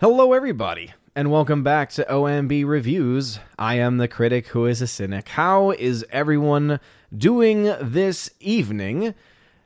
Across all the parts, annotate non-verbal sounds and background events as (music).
Hello, everybody, and welcome back to OMB Reviews. I am the critic who is a cynic. How is everyone doing this evening?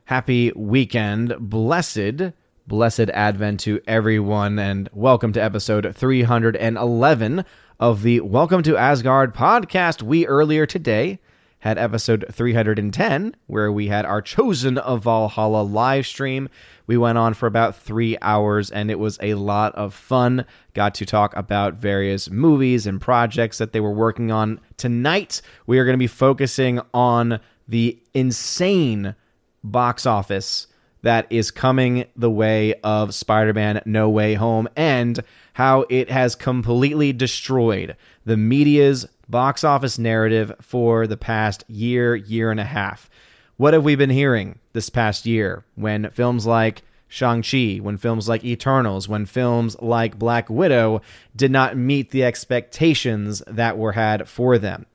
Happy weekend, blessed, blessed Advent to everyone, and welcome to episode 311 of the Welcome to Asgard podcast. We earlier today had episode 310, where we had our Chosen of Valhalla live stream. We went on for about three hours, and it was a lot of fun. Got to talk about various movies and projects that they were working on. Tonight, we are going to be focusing on the insane box office that is coming the way of Spider Man No Way Home and how it has completely destroyed the media's box office narrative for the past year, year and a half. What have we been hearing this past year when films like Shang-Chi, when films like Eternals, when films like Black Widow did not meet the expectations that were had for them?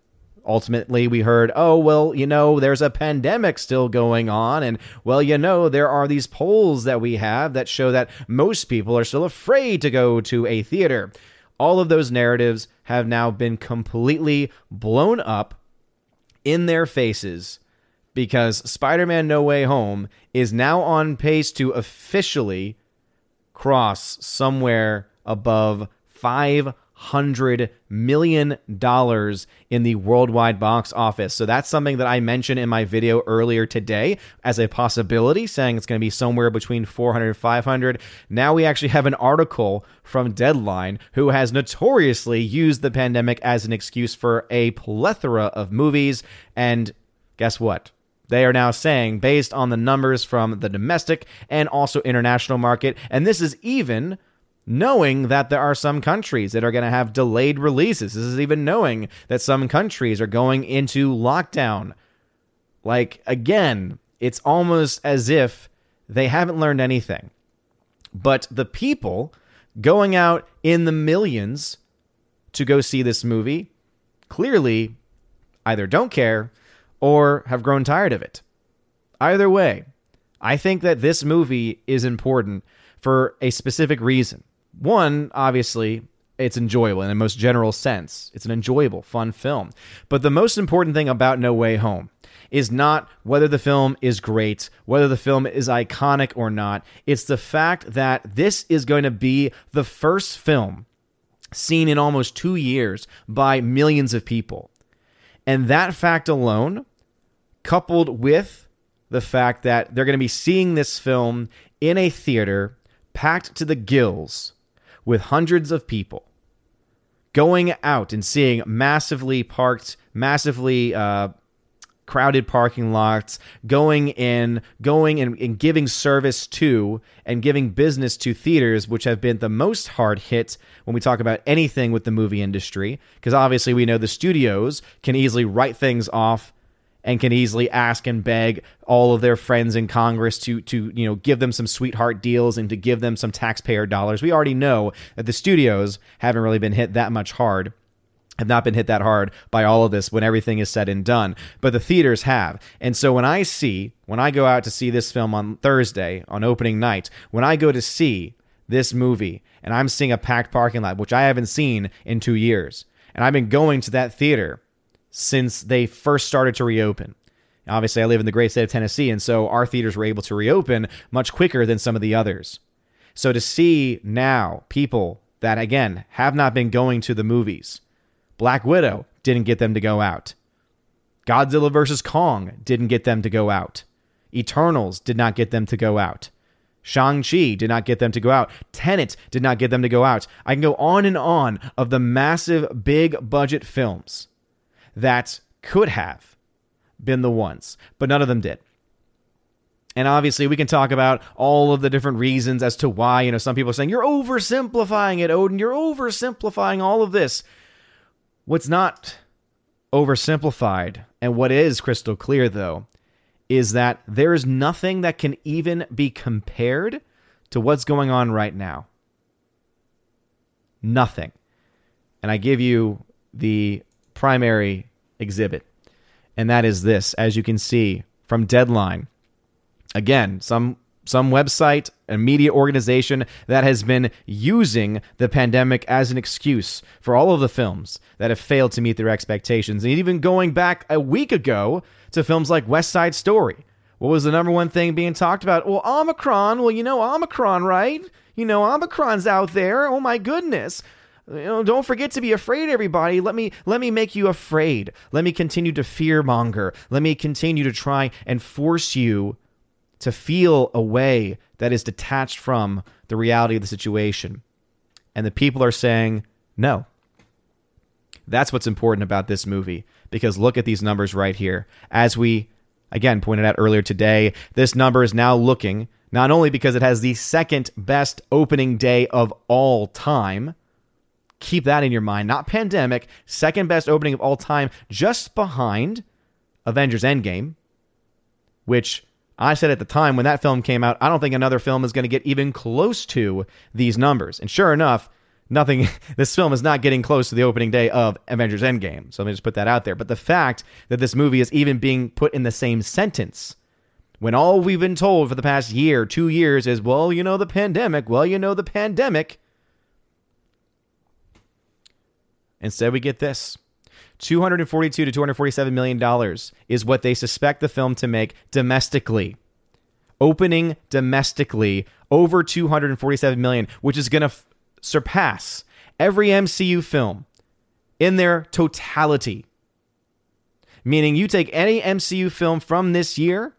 Ultimately, we heard, oh, well, you know, there's a pandemic still going on. And, well, you know, there are these polls that we have that show that most people are still afraid to go to a theater. All of those narratives have now been completely blown up in their faces because Spider Man No Way Home is now on pace to officially cross somewhere above 500 million dollars in the worldwide box office. So that's something that I mentioned in my video earlier today as a possibility, saying it's going to be somewhere between 400 and 500. Now we actually have an article from Deadline who has notoriously used the pandemic as an excuse for a plethora of movies. And guess what? They are now saying, based on the numbers from the domestic and also international market, and this is even knowing that there are some countries that are going to have delayed releases. This is even knowing that some countries are going into lockdown. Like, again, it's almost as if they haven't learned anything. But the people going out in the millions to go see this movie clearly either don't care or have grown tired of it. Either way, I think that this movie is important for a specific reason. One, obviously, it's enjoyable in the most general sense. It's an enjoyable, fun film. But the most important thing about No Way Home is not whether the film is great, whether the film is iconic or not. It's the fact that this is going to be the first film seen in almost two years by millions of people. And that fact alone, coupled with the fact that they're going to be seeing this film in a theater packed to the gills with hundreds of people going out and seeing massively parked, massively uh, crowded parking lots, going in, going and, and, giving service to and giving business to theaters, which have been the most hard hit when we talk about anything with the movie industry. Because obviously, we know the studios can easily write things off and can easily ask and beg all of their friends in Congress to to you know give them some sweetheart deals and to give them some taxpayer dollars. We already know that the studios haven't really been hit that much hard. Have not been hit that hard by all of this when everything is said and done, but the theaters have. And so when I see, when I go out to see this film on Thursday on opening night, when I go to see this movie and I'm seeing a packed parking lot, which I haven't seen in two years, and I've been going to that theater since they first started to reopen. Obviously, I live in the great state of Tennessee, and so our theaters were able to reopen much quicker than some of the others. So to see now people that, again, have not been going to the movies, Black Widow didn't get them to go out. Godzilla vs. Kong didn't get them to go out. Eternals did not get them to go out. Shang-Chi did not get them to go out. Tenet did not get them to go out. I can go on and on of the massive, big budget films that could have been the ones, but none of them did. And obviously, we can talk about all of the different reasons as to why. You know, some people are saying, you're oversimplifying it, Odin. You're oversimplifying all of this. What's not oversimplified, and what is crystal clear, though, is that there is nothing that can even be compared to what's going on right now. Nothing. And I give you the primary exhibit. And that is this, as you can see from Deadline. Again, some some website, a media organization that has been using the pandemic as an excuse for all of the films that have failed to meet their expectations. And even going back a week ago to films like West Side Story. What was the number one thing being talked about? Well, Omicron. Well, you know Omicron, right? You know Omicron's out there. Oh my goodness. You know, don't forget to be afraid, everybody. Let me let me make you afraid. Let me continue to fear monger. Let me continue to try and force you to feel a way that is detached from the reality of the situation. And the people are saying, no. That's what's important about this movie because look at these numbers right here. As we, again, pointed out earlier today, this number is now looking not only because it has the second best opening day of all time. Keep that in your mind. Not pandemic, second best opening of all time, just behind Avengers Endgame, which I said at the time when that film came out, I don't think another film is going to get even close to these numbers. And sure enough, nothing, (laughs) this film is not getting close to the opening day of Avengers Endgame. So let me just put that out there. But the fact that this movie is even being put in the same sentence when all we've been told for the past year, two years is, well, you know, the pandemic, well, you know, the pandemic. Instead, we get this 242 to 247 million dollars is what they suspect the film to make domestically. Opening domestically over 247 million, which is going to f- surpass every MCU film in their totality. Meaning you take any MCU film from this year,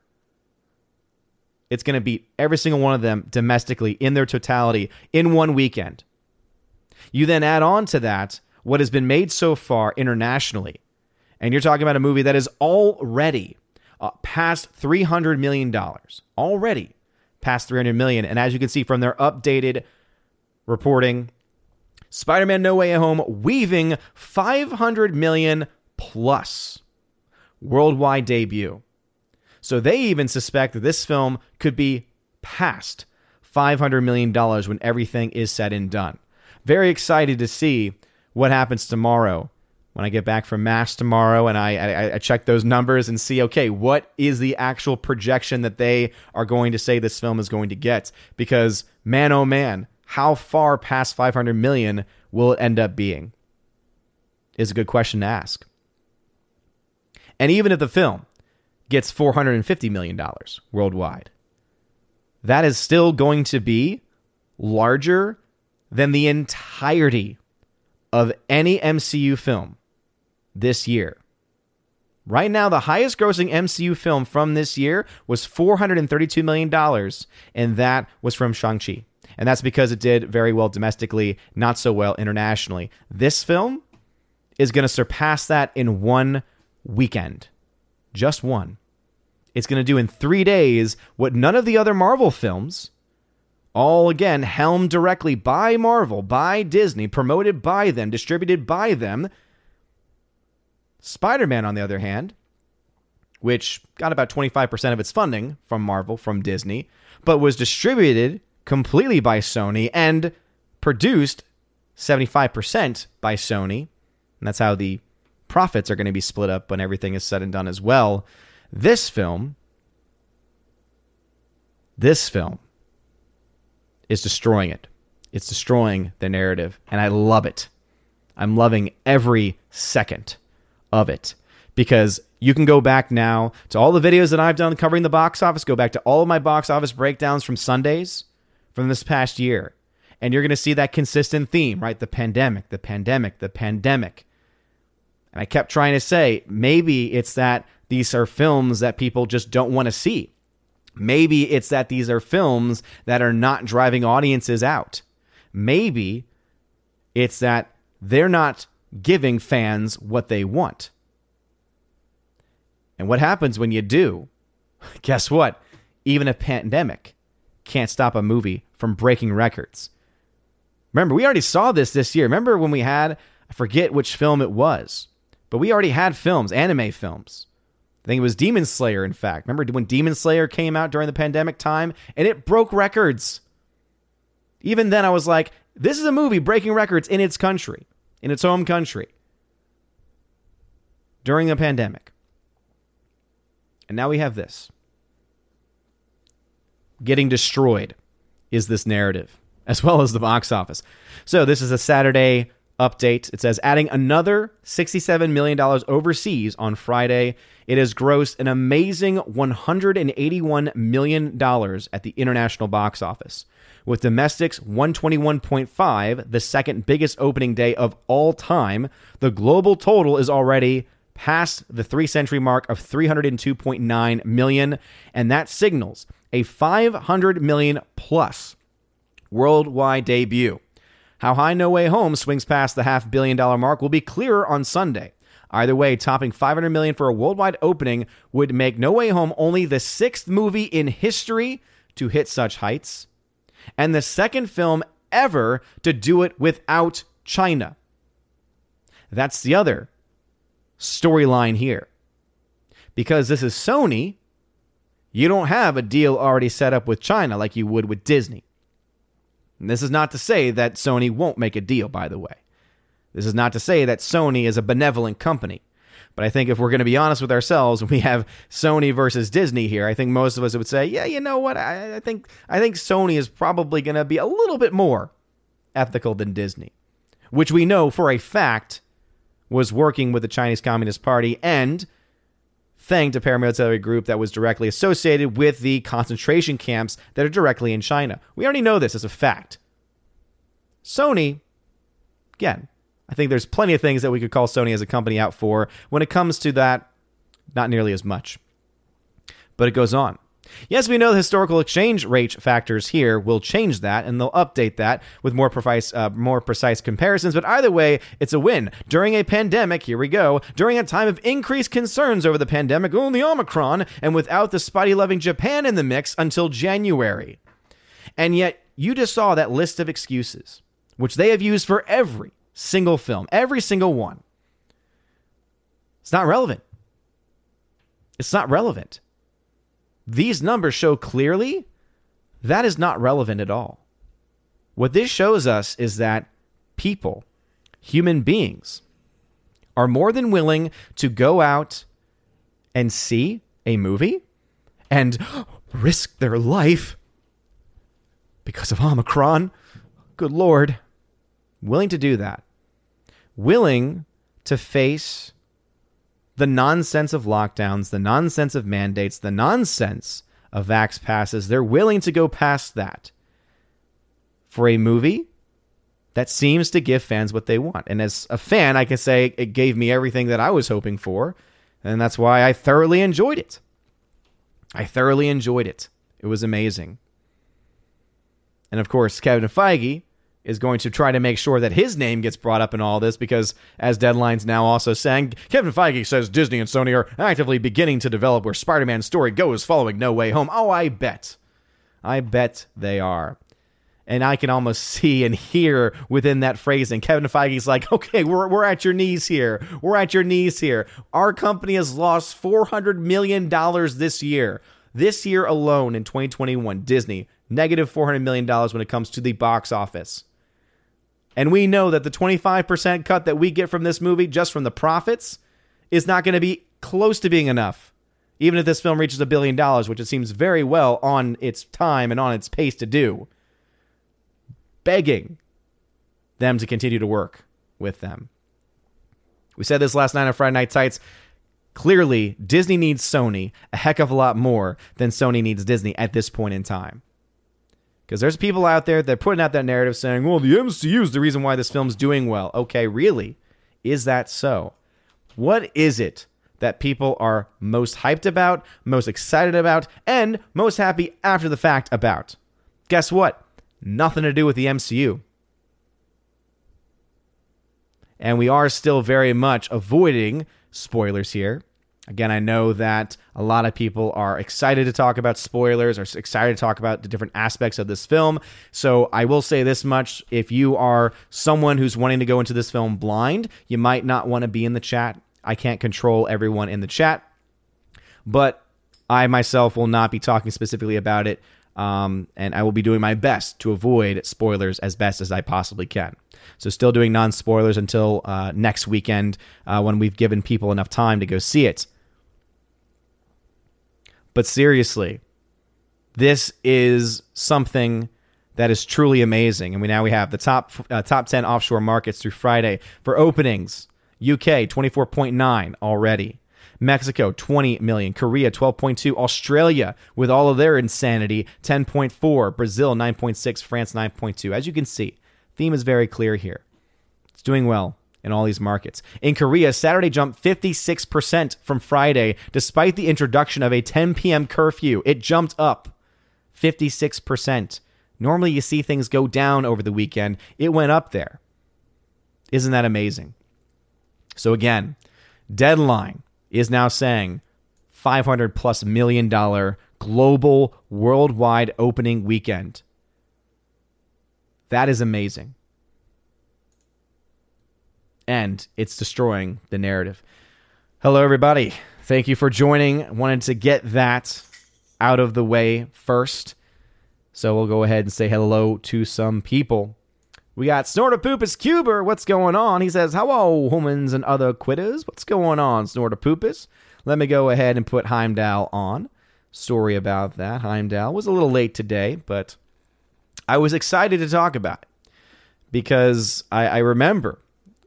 it's going to beat every single one of them domestically in their totality in one weekend. You then add on to that what has been made so far internationally. And you're talking about a movie that is already uh, past $300 million. Already past 300 million. And as you can see from their updated reporting, Spider-Man No Way Home weaving 500 million plus worldwide debut. So they even suspect that this film could be past $500 million when everything is said and done. Very excited to see what happens tomorrow when I get back from MASH tomorrow and I, I, I, check those numbers and see, okay, what is the actual projection that they are going to say this film is going to get? Because, man, oh man, how far past 500 million will it end up being? Is a good question to ask. And even if the film gets $450 million worldwide, that is still going to be larger than the entirety of any MCU film this year. Right now, the highest grossing MCU film from this year was $432 million, and that was from Shang-Chi. And that's because it did very well domestically, not so well internationally. This film is going to surpass that in one weekend. Just one. It's going to do in three days what none of the other Marvel films all again helmed directly by Marvel, by Disney, promoted by them, distributed by them. Spider Man, on the other hand, which got about 25% of its funding from Marvel, from Disney, but was distributed completely by Sony and produced 75% by Sony. And that's how the profits are going to be split up when everything is said and done as well. This film, this film is destroying it. It's destroying the narrative, and I love it. I'm loving every second of it because you can go back now to all the videos that I've done covering the box office, go back to all of my box office breakdowns from Sundays from this past year, and you're going to see that consistent theme, right? The pandemic, the pandemic, the pandemic. And I kept trying to say, maybe it's that these are films that people just don't want to see. Maybe it's that these are films that are not driving audiences out. Maybe it's that they're not giving fans what they want. And what happens when you do? (laughs) Guess what? Even a pandemic can't stop a movie from breaking records. Remember, we already saw this this year. Remember when we had, I forget which film it was, but we already had films, anime films, I think it was Demon Slayer, in fact. Remember when Demon Slayer came out during the pandemic time and it broke records? Even then, I was like, this is a movie breaking records in its country, in its home country during the pandemic. And now we have this. getting destroyed is this narrative, as well as the box office. So, this is a Saturday update. It says adding another $67 million overseas on Friday. It has grossed an amazing $181 million at the international box office. With domestics 121.5, the second biggest opening day of all time, the global total is already past the three century mark of 302.9 million, and that signals a 500 million plus worldwide debut. How high No Way Home swings past the half billion dollar mark will be clearer on Sunday. Either way, topping 500 million for a worldwide opening would make No Way Home only the sixth movie in history to hit such heights, and the second film ever to do it without China. That's the other storyline here. Because this is Sony, you don't have a deal already set up with China like you would with Disney. And this is not to say that Sony won't make a deal, by the way. This is not to say that Sony is a benevolent company. But I think if we're going to be honest with ourselves, (laughs) we have Sony versus Disney here. I think most of us would say, yeah, you know what? I, I think I think Sony is probably going to be a little bit more ethical than Disney, which we know for a fact was working with the Chinese Communist Party and thanked to paramilitary group that was directly associated with the concentration camps that are directly in China. We already know this as a fact. Sony, again, I think there's plenty of things that we could call Sony as a company out for. When it comes to that, not nearly as much. But it goes on. Yes, we know the historical exchange rate factors here will change that, and they'll update that with more precise, uh, more precise comparisons. But either way, it's a win. During a pandemic, here we go, during a time of increased concerns over the pandemic, oh, the Omicron, and without the Spidey loving Japan in the mix until January. And yet, you just saw that list of excuses, which they have used for every single film, every single one. It's not relevant. It's not relevant these numbers show clearly that is not relevant at all. What this shows us is that people, human beings, are more than willing to go out and see a movie and (gasps) risk their life because of Omicron. Good Lord. Willing to do that. Willing to face the nonsense of lockdowns, the nonsense of mandates, the nonsense of vax passes. They're willing to go past that for a movie that seems to give fans what they want. And as a fan, I can say it gave me everything that I was hoping for. And that's why I thoroughly enjoyed it. I thoroughly enjoyed it. It was amazing. And of course, Kevin Feige is going to try to make sure that his name gets brought up in all this because, as Deadline's now also saying, Kevin Feige says Disney and Sony are actively beginning to develop where Spider Man's story goes following No Way Home. Oh, I bet. I bet they are. And I can almost (laughs) see and hear within that phrasing. Kevin Feige's like, okay, we're, we're at your knees here. We're at your knees here. Our company has lost $400 million this year. This year alone in 2021, Disney, negative $400 million when it comes to the box office. And we know that the 25% cut that we get from this movie, just from the profits, is not going to be close to being enough. Even if this film reaches a billion dollars, which it seems very well on its time and on its pace to do, begging them to continue to work with them. We said this last night on Friday Night Tights. Clearly, Disney needs Sony a heck of a lot more than Sony needs Disney at this point in time. Because there's people out there that are putting out that narrative saying, well, the MCU is the reason why this film's doing well. Okay, really? Is that so? What is it that people are most hyped about, most excited about, and most happy after the fact about? Guess what? Nothing to do with the MCU. And we are still very much avoiding spoilers here Again, I know that a lot of people are excited to talk about spoilers or excited to talk about the different aspects of this film. So I will say this much if you are someone who's wanting to go into this film blind, you might not want to be in the chat. I can't control everyone in the chat, but I myself will not be talking specifically about it. Um, and I will be doing my best to avoid spoilers as best as I possibly can. So, still doing non spoilers until uh, next weekend uh, when we've given people enough time to go see it. But seriously, This is something that is truly amazing. And we now we have the top uh, top 10 offshore markets through Friday for openings. UK 24.9 already. Mexico 20 million, Korea 12.2, Australia with all of their insanity 10.4, Brazil 9.6, France 9.2. As you can see, theme is very clear here. It's doing well in all these markets. In Korea, Saturday jumped 56% from Friday despite the introduction of a 10 p.m. curfew. It jumped up 56%. Normally you see things go down over the weekend. It went up there. Isn't that amazing? So again, deadline is now saying 500 plus million dollar global worldwide opening weekend. That is amazing. And it's destroying the narrative. Hello, everybody. Thank you for joining. Wanted to get that out of the way first. So we'll go ahead and say hello to some people. We got Snortopoopus Cuber. What's going on? He says, Hello, humans and other quitters. What's going on, Snortopoopus? Let me go ahead and put Heimdall on. Story about that. Heimdall was a little late today, but I was excited to talk about it because I, I remember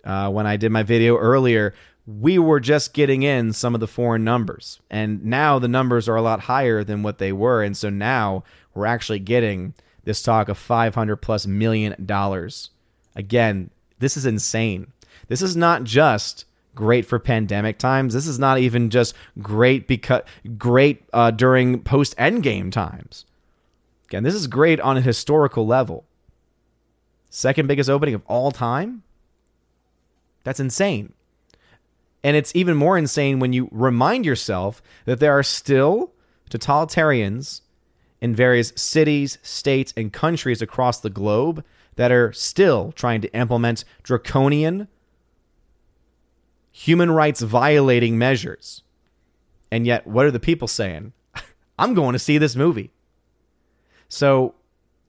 uh, when I did my video earlier, we were just getting in some of the foreign numbers. And now the numbers are a lot higher than what they were. And so now we're actually getting this talk of 500 plus million dollars. Again, this is insane. This is not just great for pandemic times. This is not even just great because great uh, during post endgame times. Again, this is great on a historical level. Second biggest opening of all time. That's insane. And it's even more insane when you remind yourself that there are still totalitarians in various cities, states, and countries across the globe that are still trying to implement draconian, human rights violating measures. And yet, what are the people saying? (laughs) I'm going to see this movie. So,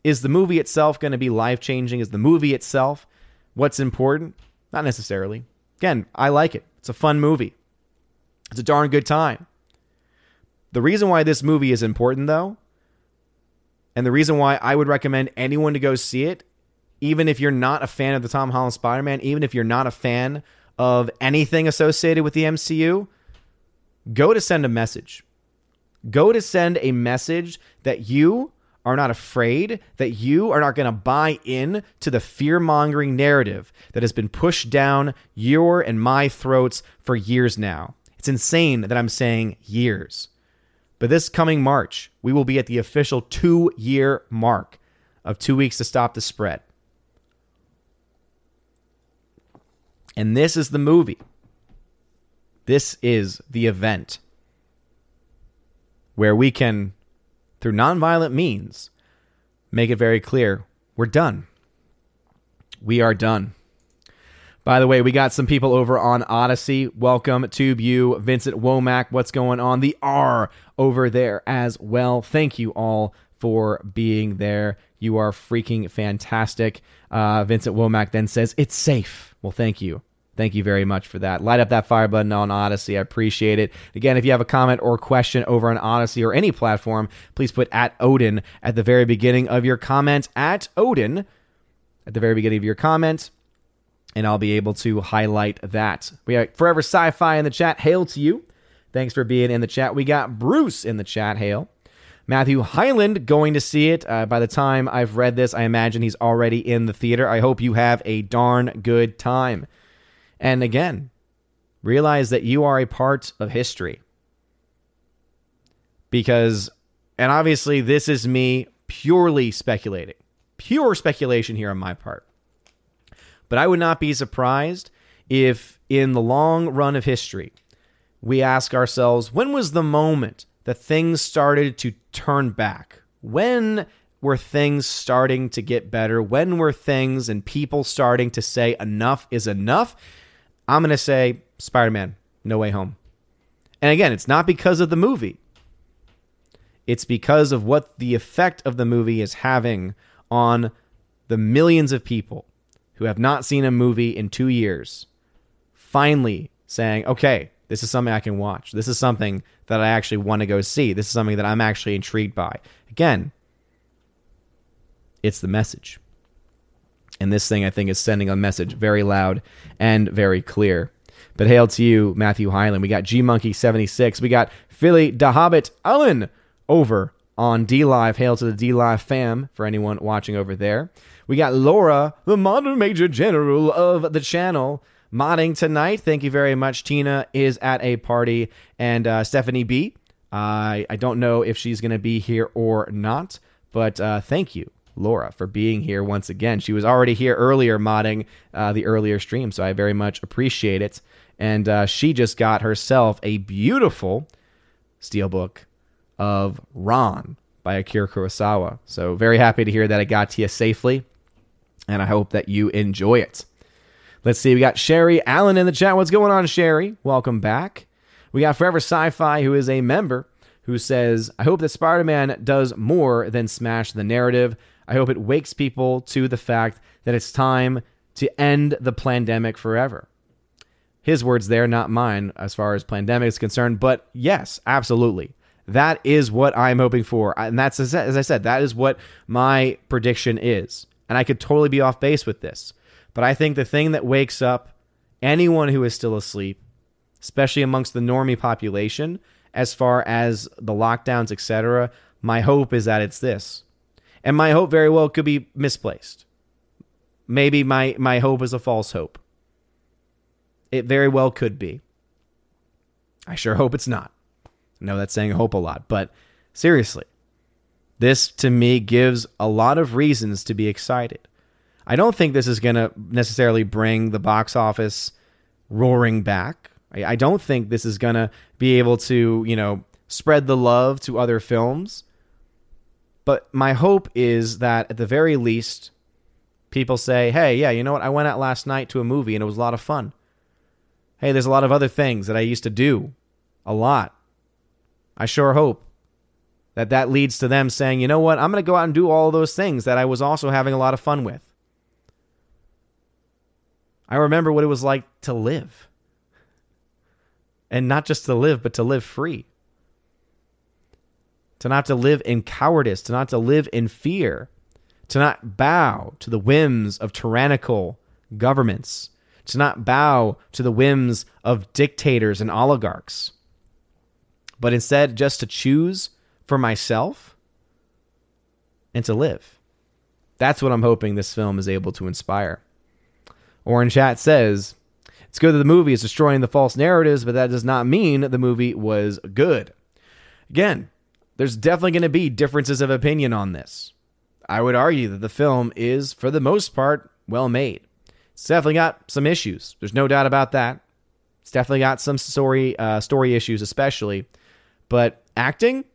is the movie itself going to be life changing? Is the movie itself what's important? Not necessarily. Again, I like it. It's a fun movie. It's a darn good time. The reason why this movie is important, though, and the reason why I would recommend anyone to go see it, even if you're not a fan of the Tom Holland Spider Man, even if you're not a fan of anything associated with the MCU, go to send a message. Go to send a message that you are not afraid, that you are not going to buy in to the fear mongering narrative that has been pushed down your and my throats for years now. It's insane that I'm saying years. But this coming March, we will be at the official two year mark of two weeks to stop the spread. And this is the movie. This is the event where we can, through nonviolent means, make it very clear we're done. We are done. By the way, we got some people over on Odysee. Welcome, to You, Vincent Womack. What's going on? The R over there as well. Thank you all for being there. You are freaking fantastic. Uh, Vincent Womack then says, It's safe. Well, thank you. Thank you very much for that. Light up that fire button on Odysee. I appreciate it. Again, if you have a comment or question over on Odysee or any platform, please put at Odin at the very beginning of your comment. At Odin at the very beginning of your comment and I'll be able to highlight that. We got Forever Sci Fi in the chat. Hail to you. Thanks for being in the chat. We got Bruce in the chat. Hail. Matthew Highland going to see it. Uh, by the time I've read this, I imagine he's already in the theater. I hope you have a darn good time. And again, realize that you are a part of history. Because, and obviously, this is me purely speculating, pure speculation here on my part. But I would not be surprised if, in the long run of history, we ask ourselves when was the moment that things started to turn back? When were things starting to get better? When were things and people starting to say enough is enough? I'm going to say Spider Man, No Way Home. And again, it's not because of the movie, it's because of what the effect of the movie is having on the millions of people who have not seen a movie in two years finally saying, okay, this is something I can watch. This is something that I actually want to go see. This is something that I'm actually intrigued by. Again, it's the message. And this thing, I think, is sending a message very loud and very clear. But hail to you, Matthew Hyland. We got G Monkey 76. We got Philly Dahabit Allen over on DLive. Hail to the DLive fam for anyone watching over there. We got Laura, the modern major general of the channel, modding tonight. Thank you very much. Tina is at a party, and uh, Stephanie B. I I don't know if she's going to be here or not, but uh, thank you. Laura, for being here once again. She was already here earlier modding uh, the earlier stream, so I very much appreciate it. And uh, she just got herself a beautiful steelbook of Ran by Akira Kurosawa. So very happy to hear that it got to you safely, and I hope that you enjoy it. Let's see, we got Sherry Allen in the chat. What's going on, Sherry? Welcome back. We got Forever Sci Fi, who is a member, who says, I hope that Spider Man does more than smash the narrative. I hope it wakes people to the fact that it's time to end the pandemic forever. His words there, not mine, as far as pandemic is concerned. But yes, absolutely. That is what I'm hoping for. And that's, as I said, that is what my prediction is. And I could totally be off base with this. But I think the thing that wakes up anyone who is still asleep, especially amongst the normie population, as far as the lockdowns, etc., my hope is that it's this. And my hope very well could be misplaced. Maybe my, my hope is a false hope. It very well could be. I sure hope it's not. I know that's saying hope a lot, but seriously, this to me gives a lot of reasons to be excited. I don't think this is going to necessarily bring the box office roaring back. I, don't think this is going to be able to, you know, spread the love to other films. But my hope is that at the very least, people say, hey, yeah, you know what? I went out last night to a movie and it was a lot of fun. Hey, there's a lot of other things that I used to do a lot. I sure hope that that leads to them saying, you know what? I'm going to go out and do all those things that I was also having a lot of fun with. I remember what it was like to live. And not just to live, but to live free to not to live in cowardice, to not to live in fear, to not bow to the whims of tyrannical governments, to not bow to the whims of dictators and oligarchs, but instead just to choose for myself and to live. That's what I'm hoping this film is able to inspire. Orange Chat says, It's good that the movie is destroying the false narratives, but that does not mean the movie was good. Again, there's definitely going to be differences of opinion on this. I would argue that the film is, for the most part, well made. It's definitely got some issues. There's no doubt about that. It's definitely got some story uh, story issues, especially. But acting,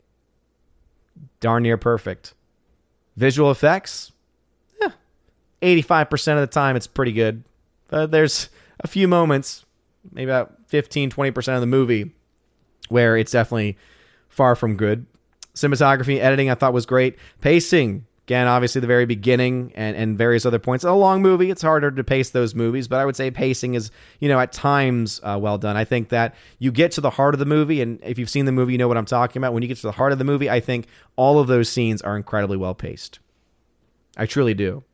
darn near perfect. Visual effects, yeah, 85% of the time it's pretty good. But there's a few moments, maybe about 15, 20% of the movie, where it's definitely far from good. Cinematography, editing, I thought was great. Pacing, again, obviously the very beginning and, and various other points. A long movie, it's harder to pace those movies, but I would say pacing is, you know, at times uh, well done. I think that you get to the heart of the movie, and if you've seen the movie, you know what I'm talking about. When you get to the heart of the movie, I think all of those scenes are incredibly well paced. I truly do.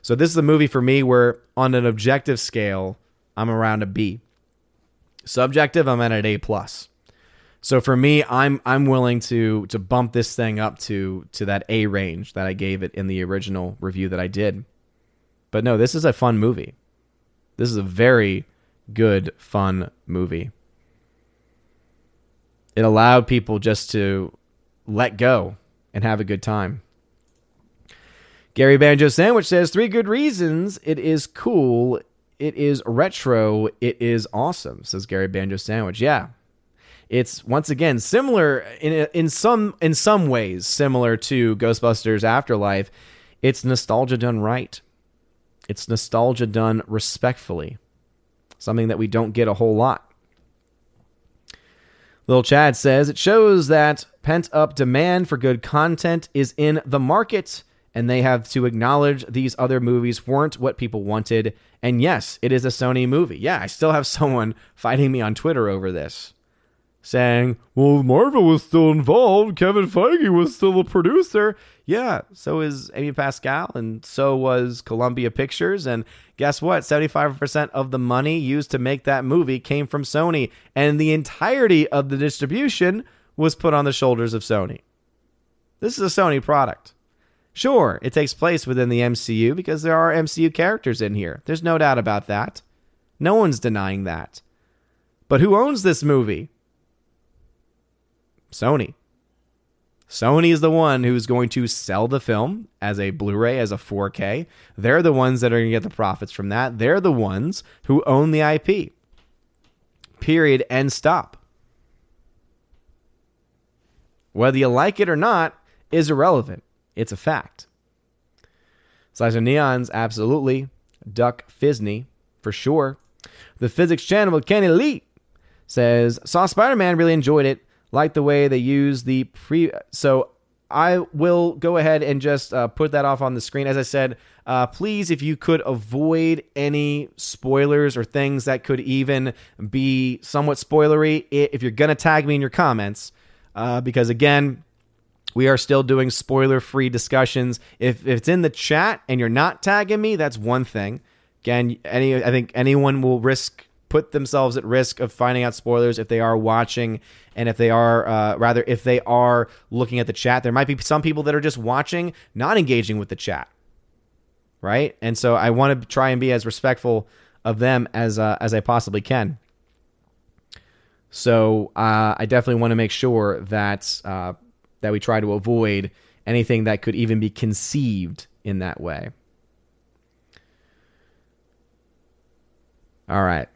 So this is a movie for me where, on an objective scale, I'm around a B. Subjective, I'm at an A plus. So for me, I'm I'm willing to to bump this thing up to to that A range that I gave it in the original review that I did. But no, this is a fun movie. This is a very good fun movie. It allowed people just to let go and have a good time. Gary Banjo Sandwich says three good reasons it is cool, it is retro, it is awesome. Says Gary Banjo Sandwich. Yeah, it's once again similar in in some in some ways similar to Ghostbusters Afterlife. It's nostalgia done right. It's nostalgia done respectfully. Something that we don't get a whole lot. Little Chad says it shows that pent up demand for good content is in the market and they have to acknowledge these other movies weren't what people wanted. And yes, it is a Sony movie. Yeah, I still have (laughs) someone fighting me on Twitter over this, saying, well, Marvel was still involved. Kevin Feige was still a producer. Yeah, so is Amy Pascal, and so was Columbia Pictures. And guess what? 75% of the money used to make that movie came from Sony, and the entirety of the distribution was put on the shoulders of Sony. This is a Sony product. Sure, it takes place within the MCU because there are MCU characters in here. There's no doubt about that. No one's denying that. But who owns this movie? Sony. Sony is the one who's going to sell the film as a Blu ray, as a 4K. They're the ones that are going to get the profits from that. They're the ones who own the IP. Period. End stop. Whether you like it or not is irrelevant. It's a fact. Slicer Neons, absolutely. Duck Fisney, for sure. The Physics Channel with Kenny Lee says, Saw Spider Man, really enjoyed it. Like the way they use the pre. So I will go ahead and just uh, put that off on the screen. As I said, uh, please, if you could avoid any spoilers or things that could even be somewhat spoilery, if you're going to tag me in your comments, uh, because again, we are still doing spoiler free discussions. If, if it's in the chat and you're not tagging me, that's one thing. Again, any I think anyone will risk put themselves at risk of finding out spoilers if they are watching and if they are uh, rather if they are looking at the chat. There might be some people that are just watching, not engaging with the chat, right? And so I want to try and be as respectful of them as uh, as I possibly can. So uh, I definitely want to make sure that uh, that we try to avoid anything that could even be conceived in that way. All right.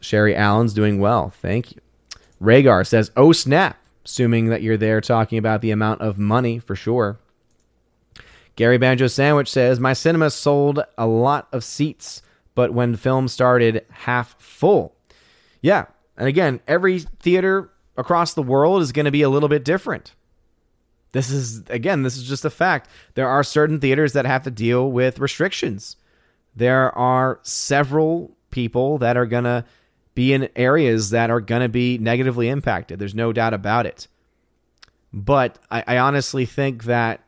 Sherry Allen's doing well. Thank you. Rhaegar says, Oh, snap. Assuming that you're there talking about the amount of money for sure. Gary Banjo Sandwich says, My cinema sold a lot of seats, but when film started, half full. Yeah. And again, every theater across the world is going to be a little bit different. This is, again, this is just a fact. There are certain theaters that have to deal with restrictions. There are several people that are going to be in areas that are going to be negatively impacted. There's no doubt about it. But I, I honestly think that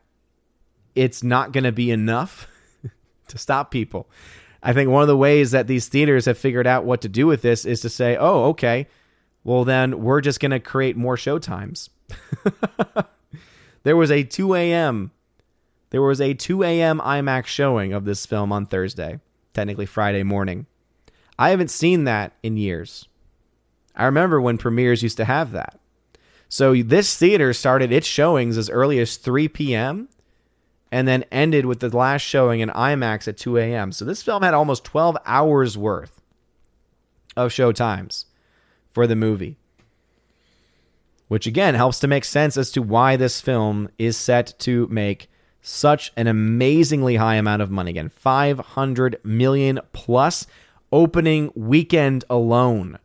it's not going to be enough (laughs) to stop people. I think one of the ways that these theaters have figured out what to do with this is to say, oh, okay, well, then we're just going to create more show times. (laughs) there was a 2 a.m. There was a 2 a.m. IMAX showing of this film on Thursday, technically Friday morning. I haven't seen that in years. I remember when premieres used to have that. So this theater started its showings as early as 3 p.m. and then ended with the last showing in IMAX at 2 a.m. So this film had almost 12 hours worth of show times for the movie. Which again helps to make sense as to why this film is set to make such an amazingly high amount of money. Again, 500 million plus opening weekend alone.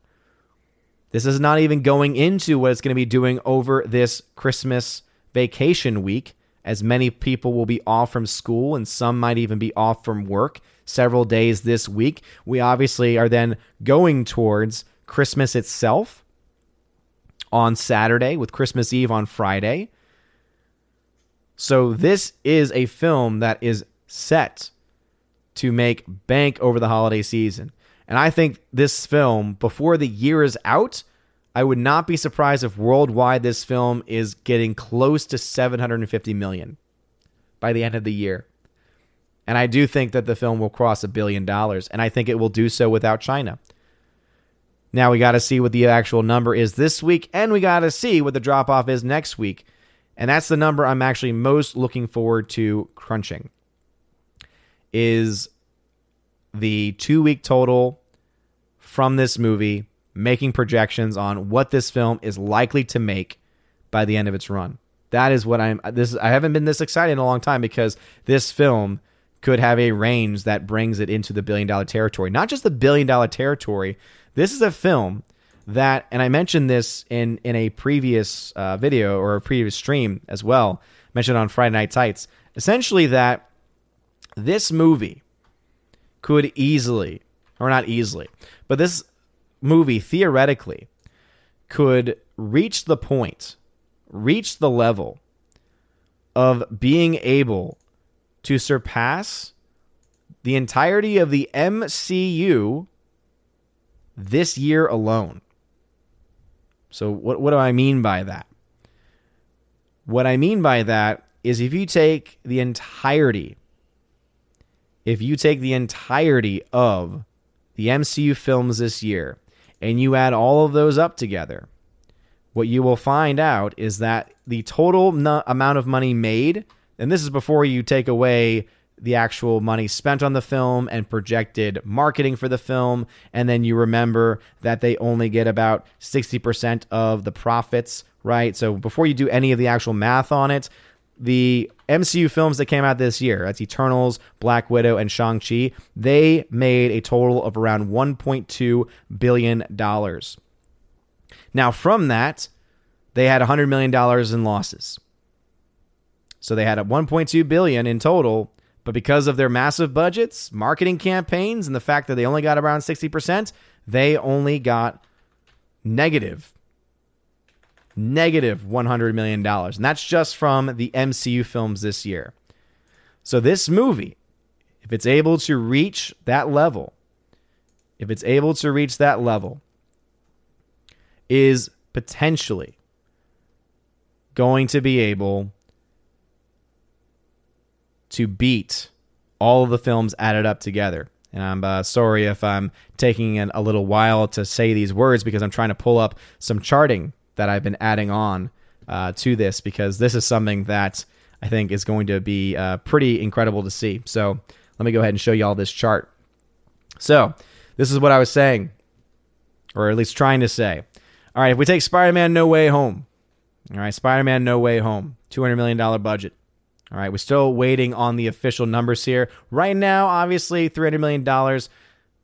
This is not even going into what it's going to be doing over this Christmas vacation week, as many people will be off from school and some might even be off from work several days this week. We obviously are then going towards Christmas itself on Saturday with Christmas Eve on Friday. So this is a film that is set to make bank over the holiday season. And I think this film, before the year is out, I would not be surprised if worldwide this film is getting close to 750 million by the end of the year. And I do think that the film will cross a billion dollars, and I think it will do so without China. Now we got to see what the actual number is this week, and we got to see what the drop off is next week. And that's the number I'm actually most looking forward to crunching. Is the two week total from this movie, making projections on what this film is likely to make by the end of its run. That is what I'm this I haven't been this excited in a long time because this film could have a range that brings it into the billion dollar territory. Not just the billion dollar territory, this is a film that, and I mentioned this in in a previous uh, video or a previous stream as well, mentioned on Friday Night Tights. Essentially, that this movie could easily, or not easily, but this movie theoretically could reach the point, reach the level of being able to surpass the entirety of the MCU this year alone. So, what, what do I mean by that? What I mean by that is if you take the entirety, if you take the entirety of the MCU films this year and you add all of those up together, what you will find out is that the total amount of money made, and this is before you take away the actual money spent on the film and projected marketing for the film. And then you remember that they only get about 60% of the profits, right? So before you do any of the actual math on it, the MCU films that came out this year, that's Eternals, Black Widow, and Shang-Chi, they made a total of around $1.2 billion. Now, from that, they had $100 million in losses. So they had a 1.2 billion in total but because of their massive budgets, marketing campaigns, and the fact that they only got around 60%, they only got negative negative $100 million. And that's just from the MCU films this year. So, this movie, if it's able to reach that level, if it's able to reach that level, is potentially going to be able to beat all of the films added up together. And I'm uh, sorry if I'm taking a little while to say these words because I'm trying to pull up some charting that I've been adding on uh, to this because this is something that I think is going to be uh, pretty incredible to see. So let me go ahead and show you all this chart. So this is what I was saying, or at least trying to say. All right, if we take Spider Man No Way Home, all right, Spider Man No Way Home, $200 million budget. All right, we're still waiting on the official numbers here. Right now, obviously, $300 million.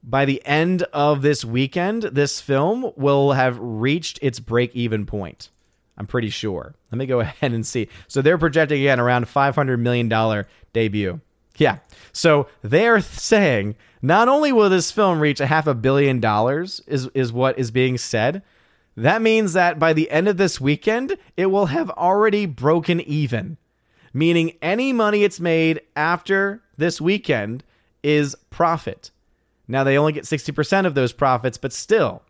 By the end of this weekend, this film will have reached its break even point. I'm pretty sure. Let me go (laughs) ahead and see. So they're projecting again around $500 million debut. Yeah. So they're saying not only will this film reach a half a billion dollars, is, is what is being said. That means that by the end of this weekend, it will have already broken even meaning any money it's made after this weekend is profit. Now they only get 60% of those profits, but still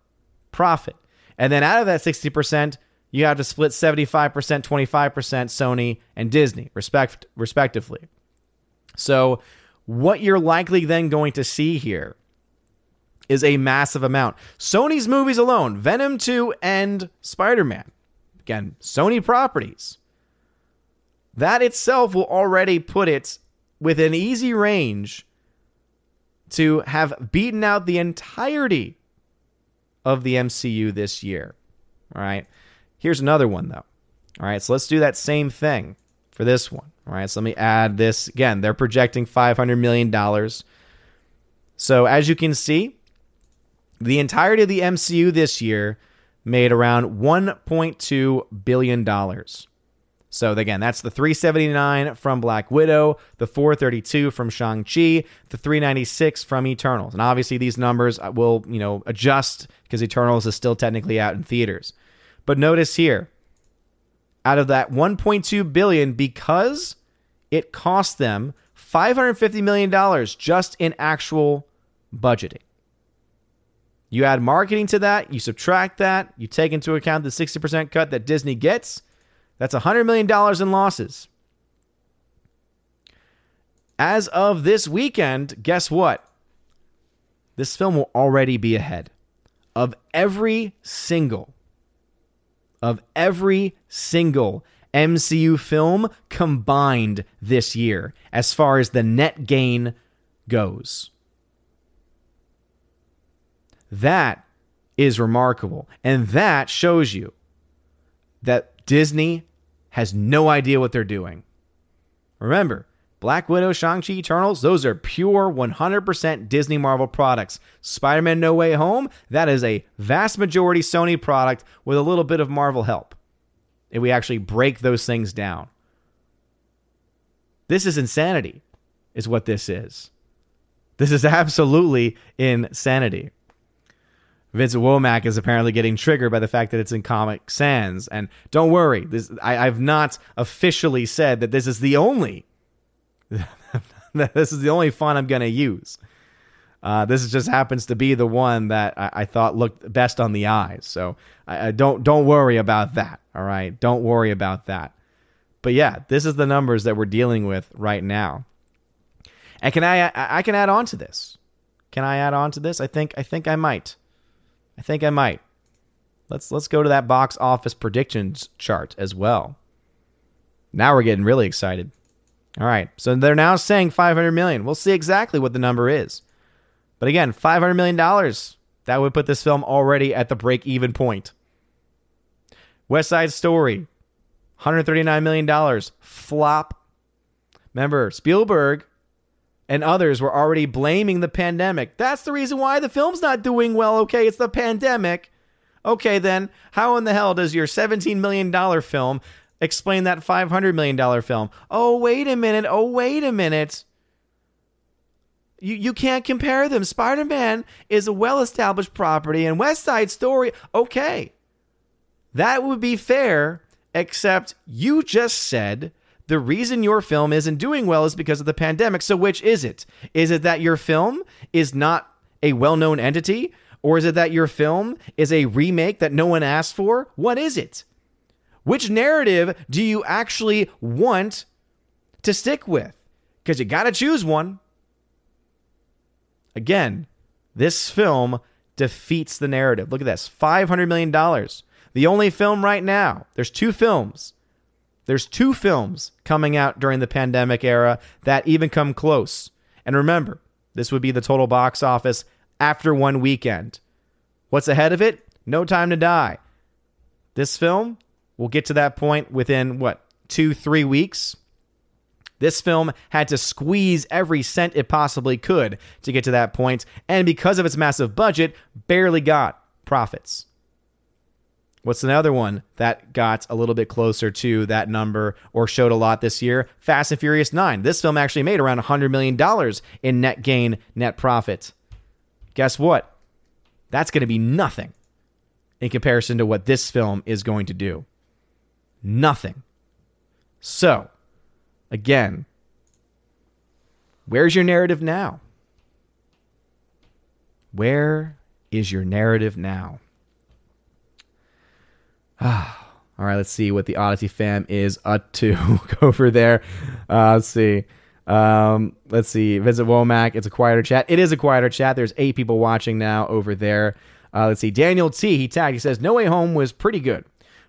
profit. And then out of that 60%, you have to split 75%, 25% Sony and Disney, respect, respectively. So, what you're likely then going to see here is a massive amount. Sony's movies alone, Venom 2 and Spider Man, again, Sony properties, that itself will already put it within easy range to have beaten out the entirety of the MCU this year. All right. Here's another one, though. All right. So let's do that same thing for this one. All right. So let me add this again. They're projecting $500 million. So as you can see, the entirety of the MCU this year made around $1.2 billion. So again, that's the 379 from Black Widow, the 432 from Shang-Chi, the 396 from Eternals. And obviously these numbers uh, will, you know, adjust because Eternals is still technically out in theaters. But notice here, out of that 1.2 billion because it cost them 550 million dollars just in actual budgeting. You add marketing to that, you subtract that, you take into account the 60% cut that Disney gets, that's $100 million in losses. As of this weekend, guess what? This film will already be ahead of every single of every single MCU film combined this year as far as the net gain goes. That is remarkable. And that shows you that Disney has no idea what they're doing. Remember, Black Widow, Shang-Chi, Eternals, those are pure 100% Disney Marvel products. Spider-Man No Way Home, that is a vast majority Sony product with a little bit of Marvel help. If we actually break those things down. This is insanity, is what this is. This is absolutely insanity. Vincent Womack is apparently getting triggered by the fact that it's in Comic Sans. And don't worry, this I, have not officially said that this is the only (laughs) this is the only font I'm going to use. Uh, this just happens to be the one that I, I thought looked best on the eyes. So I, I don't don't worry about that. All right, don't worry about that. But yeah, this is the numbers that we're dealing with right now. And can I I can add on to this? Can I add on to this? I think I think I might. I think I might. Let's let's go to that box office predictions chart as well. Now we're getting really excited. All right. So they're now saying 500 million. We'll see exactly what the number is. But again, 500 million dollars. That would put this film already at the break even point. West Side Story, 139 million dollars. Flop. Remember, Spielberg and others were already blaming the pandemic. That's the reason why the film's not doing well. Okay, it's the pandemic. Okay, then, how in the hell does your $17 million film explain that $500 million film. Oh, wait a minute. Oh, wait a minute. You, you can't compare them. Spider Man is a well established property, and West Side Story, okay. That would be fair, except you just said the reason your film isn't doing well is because of the pandemic. So, which is it? Is it that your film is not a well known entity? Or is it that your film is a remake that no one asked for? What is it? Which narrative do you actually want to stick with? Because you got to choose one. Again, this film defeats the narrative. Look at this $500 million. The only film right now, there's two films. There's two films coming out during the pandemic era that even come close. And remember, this would be the total box office after one weekend. What's ahead of it? No Time to Die. This film We'll get to that point within what, two, three weeks? This film had to squeeze every cent it possibly could to get to that point, and because of its massive budget, barely got profits. What's another one that got a little bit closer to that number or showed a lot this year? Fast and Furious 9. This film actually made around $100 million in net gain, net profit. Guess what? That's going to be nothing in comparison to what this film is going to do. Nothing. So, again, where's your narrative now? Where is your narrative now? (sighs) All right, let's see what the Odysee fam is up to (laughs) over there. Uh, let's see. Um, let's see. Vince Womack. It's a quieter chat. It is a quieter chat. There's eight people watching now over there. Uh, let's see. Daniel T. He tagged. He says, "No Way Home was pretty good.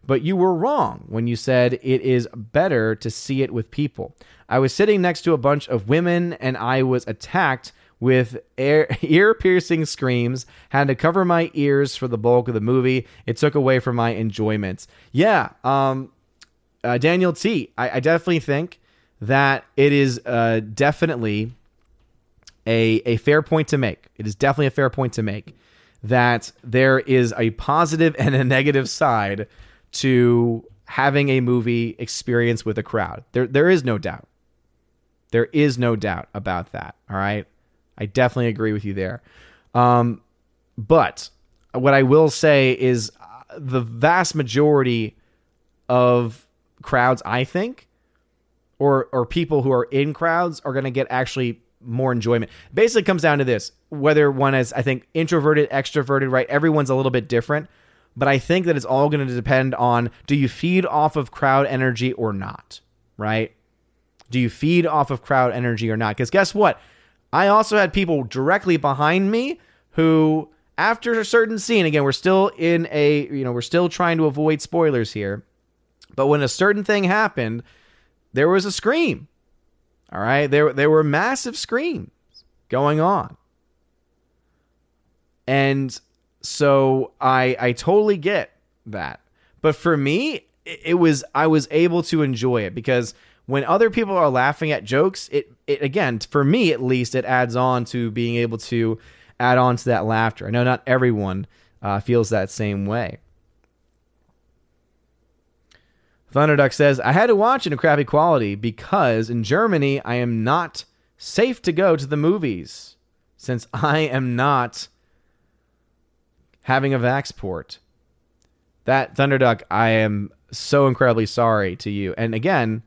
But you were wrong when you said it is better to see it with people. I was sitting next to a bunch of women and I was attacked with (laughs) ear piercing screams, had to cover my ears for the bulk of the movie. It took away from my enjoyment. Yeah, um, uh, Daniel T, I, I definitely think that it is uh, definitely a, a fair point to make. It is definitely a fair point to make that there is a positive (laughs) and a negative side to having a movie experience with a crowd. There there is no doubt. There is no doubt about that. All right. I definitely agree with you there. Um, but what I will say is uh, the vast majority of crowds, I think, or or people who are in crowds are going to get actually more enjoyment. Basically, comes down to this: whether one is, I think, introverted, extroverted, right? Everyone's a little bit different but I think that it's all going to depend on do you feed off of crowd energy or not, right? Do you feed off of crowd energy or not? Because guess what? I also had people directly behind me who, after a certain scene, again, we're still in a, you know, we're still trying to avoid spoilers here, but when a certain thing happened, there was a scream. All right, there there were massive screams going on, and so I I totally get that. But for me, it was I was able to enjoy it because when other people are laughing at jokes, it it again, for me at least, it adds on to being able to add on to that laughter. I know not everyone uh, feels that same way. Thunderduck says, I had to watch in a crappy quality because in Germany I am not safe to go to the movies since I am not having a Vaxport. That Thunderduck, I am so incredibly sorry to you. And again,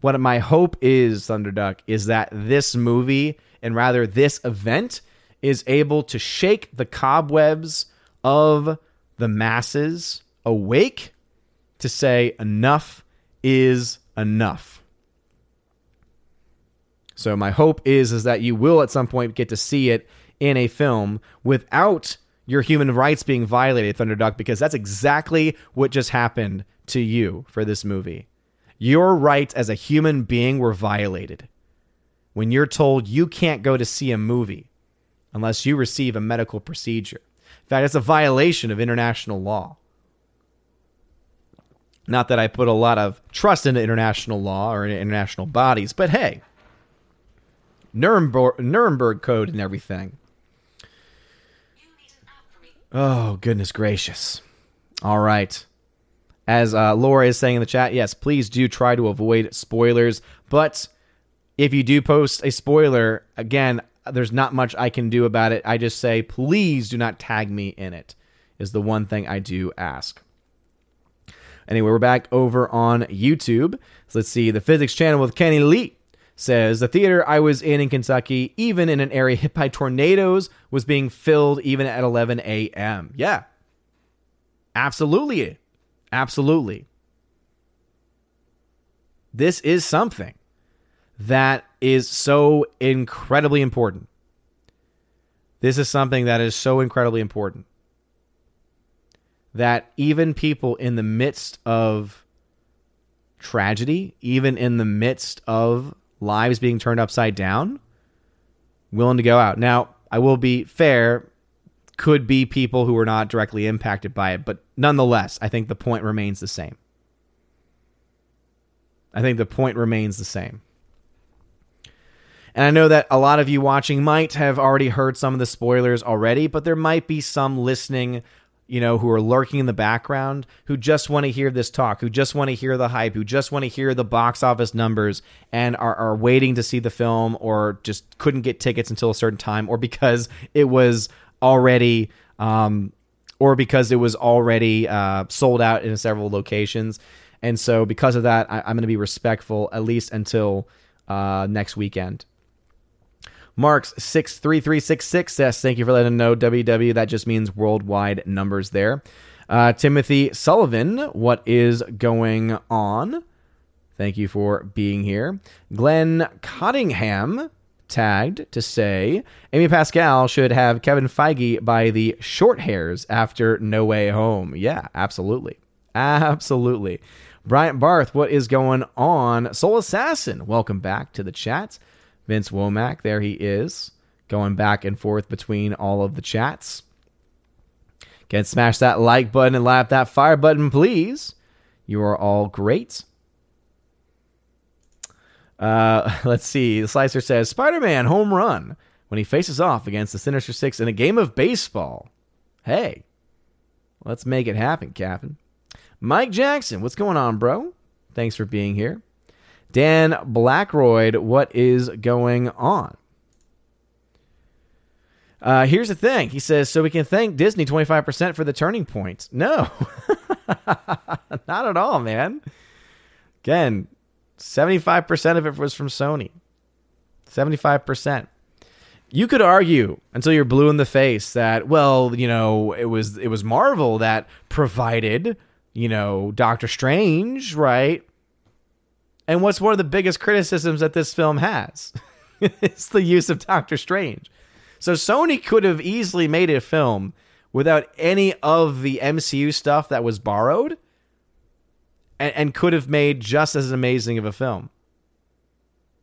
what my hope is, Thunderduck, is that this movie and rather this event is able to shake the cobwebs of the masses awake to say enough is enough. So my hope is is that you will at some point get to see it in a film without your human rights being violated, Thunderduck, because that's exactly what just happened to you for this movie. Your rights as a human being were violated when you're told you can't go to see a movie unless you receive a medical procedure. In fact, it's a violation of international law. Not that I put a lot of trust into international law or international bodies, but hey, Nuremberg, Nuremberg Code and everything. Oh, goodness gracious. All right. As uh, Laura is saying in the chat, yes, please do try to avoid spoilers. But if you do post a spoiler, again, there's not much I can do about it. I just say, please do not tag me in it, is the one thing I do ask. Anyway, we're back over on YouTube. So let's see. The physics channel with Kenny Lee says the theater I was in in Kentucky, even in an area hit by tornadoes, was being filled even at 11 a.m. Yeah. Absolutely. Absolutely. This is something that is so incredibly important. This is something that is so incredibly important that even people in the midst of tragedy, even in the midst of lives being turned upside down, willing to go out. Now, I will be fair, could be people who are not directly impacted by it, but nonetheless, I think the point remains the same. I think the point remains the same. And I know that a lot of you watching might have already heard some of the spoilers already, but there might be some listening you know, who are lurking in the background, who just want to hear this talk, who just want to hear the hype, who just want to hear the box office numbers and are, are waiting to see the film or just couldn't get tickets until a certain time or because it was already um, or because it was already uh, sold out in several locations. And so because of that, I, am going to be respectful at least until uh, next weekend. Marks six three three six six says, "Thank you for letting know WW. That just means worldwide numbers there." Uh, Timothy Sullivan, what is going on? Thank you for being here. Glenn Cottingham tagged to say Amy Pascal should have Kevin Feige by the short hairs after No Way Home. Yeah, absolutely. Absolutely. Bryant Barth, what is going on? Soul Assassin, welcome back to the chat. Vince Womack, there he is, going back and forth between all of the chats. Again, smash that like button and lap that fire button, please. You are all great. Uh, (laughs) let's see. The Slicer says Spider Man home run when he faces off against the Sinister Six in a game of baseball. Hey, let's make it happen, Captain. Mike Jackson, what's going on, bro? Thanks for being here. Dan Blackroyd, what is going on? Uh, here's the thing. He says, so we can thank Disney 25% for the turning point. No, (laughs) not at all, man. Again, 75% of it was from Sony. 75%. You could argue until you're blue in the face that, well, you know, it was it was Marvel that provided, you know, Doctor Strange, right? And what's one of the biggest criticisms that this film has? (laughs) it's the use of Doctor Strange. So Sony could have easily made a film without any of the MCU stuff that was borrowed and, and could have made just as amazing of a film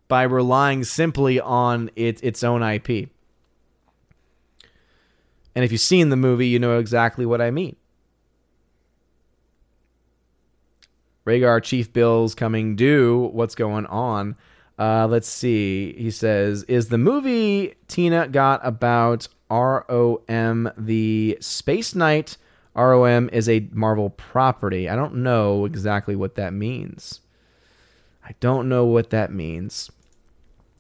by relying simply on it, its own IP. And if you've seen the movie, you know exactly what I mean. Rhaegar Chief Bills coming due. What's going on? Uh, let's see. He says, Is the movie Tina got about ROM the Space Knight ROM is a Marvel property. I don't know exactly what that means. I don't know what that means.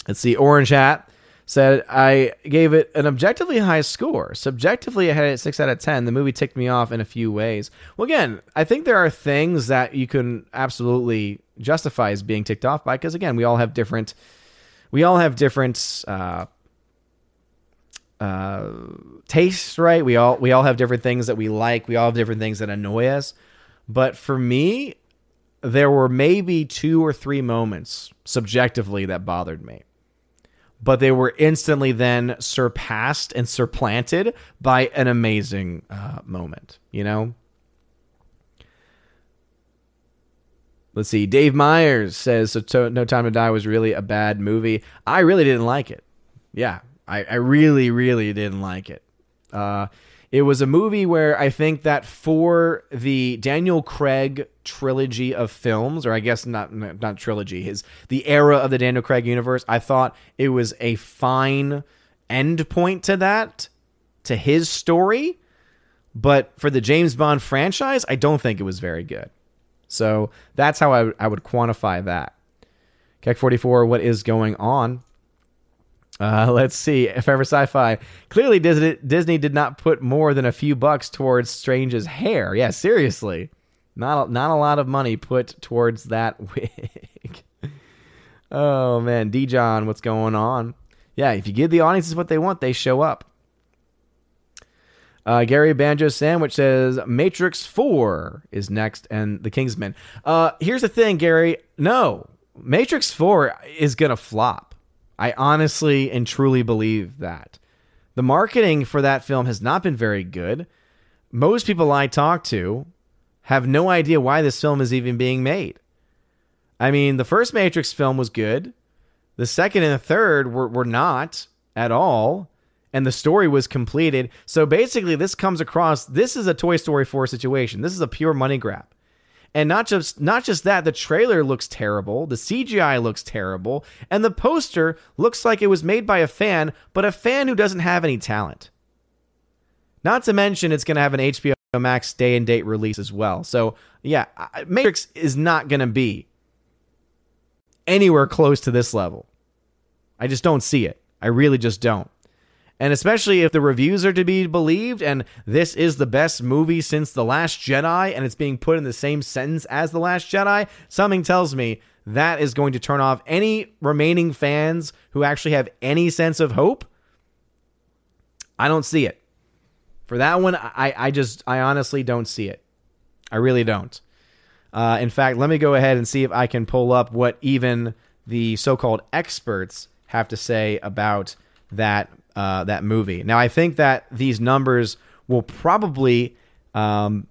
Let's see. Orange Hat said I gave it an objectively high score. Subjectively, I had it six out of ten. The movie ticked me off in a few ways. Well, again, I think there are things that you can absolutely justify as being ticked off by because again, we all have different, we all have different uh, uh, tastes, right? We all we all have different things that we like. We all have different things that annoy us. But for me, there were maybe two or three moments subjectively that bothered me but they were instantly then surpassed and supplanted by an amazing uh, moment, you know? Let's see. Dave Myers says so to- No Time to Die was really a bad movie. I really didn't like it. Yeah, I, I really, really didn't like it. Uh, it was a movie where I think that for the Daniel Craig trilogy of films, or I guess not not trilogy, his the era of the Daniel Craig universe, I thought it was a fine end point to that, to his story. But for the James Bond franchise, I don't think it was very good. So that's how I, I would quantify that. Keck 44, what is going on? Uh, (laughs) let's see. If ever sci-fi, clearly Disney Disney did not put more than a few bucks towards Strange's hair. Yeah, seriously, not a, not a lot of money put towards that (laughs) wig. oh man, D John, what's going on? Yeah, if you give the audiences what they want, they show up. Uh, Gary Banjo Sandwich says Matrix 4 is next and The Kingsman. Uh, here's the thing, Gary. No, Matrix 4 is going to flop. I honestly and truly believe that. The marketing for that film has not been very good. Most people I talk to have no idea why this film is even being made. I mean, the first Matrix film was good. The second and the third were, were not at all. And the story was completed. So basically, this comes across this is a Toy Story 4 situation. This is a pure money grab. And not just not just that, the trailer looks terrible, the CGI looks terrible, and the poster looks like it was made by a fan, but a fan who doesn't have any talent. Not to mention it's going to have an HBO Max day and date release as well. So, yeah, Matrix is not going to be anywhere close to this level. I just don't see it. I really just don't. And especially if the reviews are to be believed, and this is the best movie since The Last Jedi, and it's being put in the same sentence as The Last Jedi, something tells me that is going to turn off any remaining fans who actually have any sense of hope. I don't see it. For that one, I, I just, I honestly don't see it. I really don't. Uh, in fact, let me go ahead and see if I can pull up what even the so called experts have to say about that uh, that movie. Now, I think that these numbers will probably um,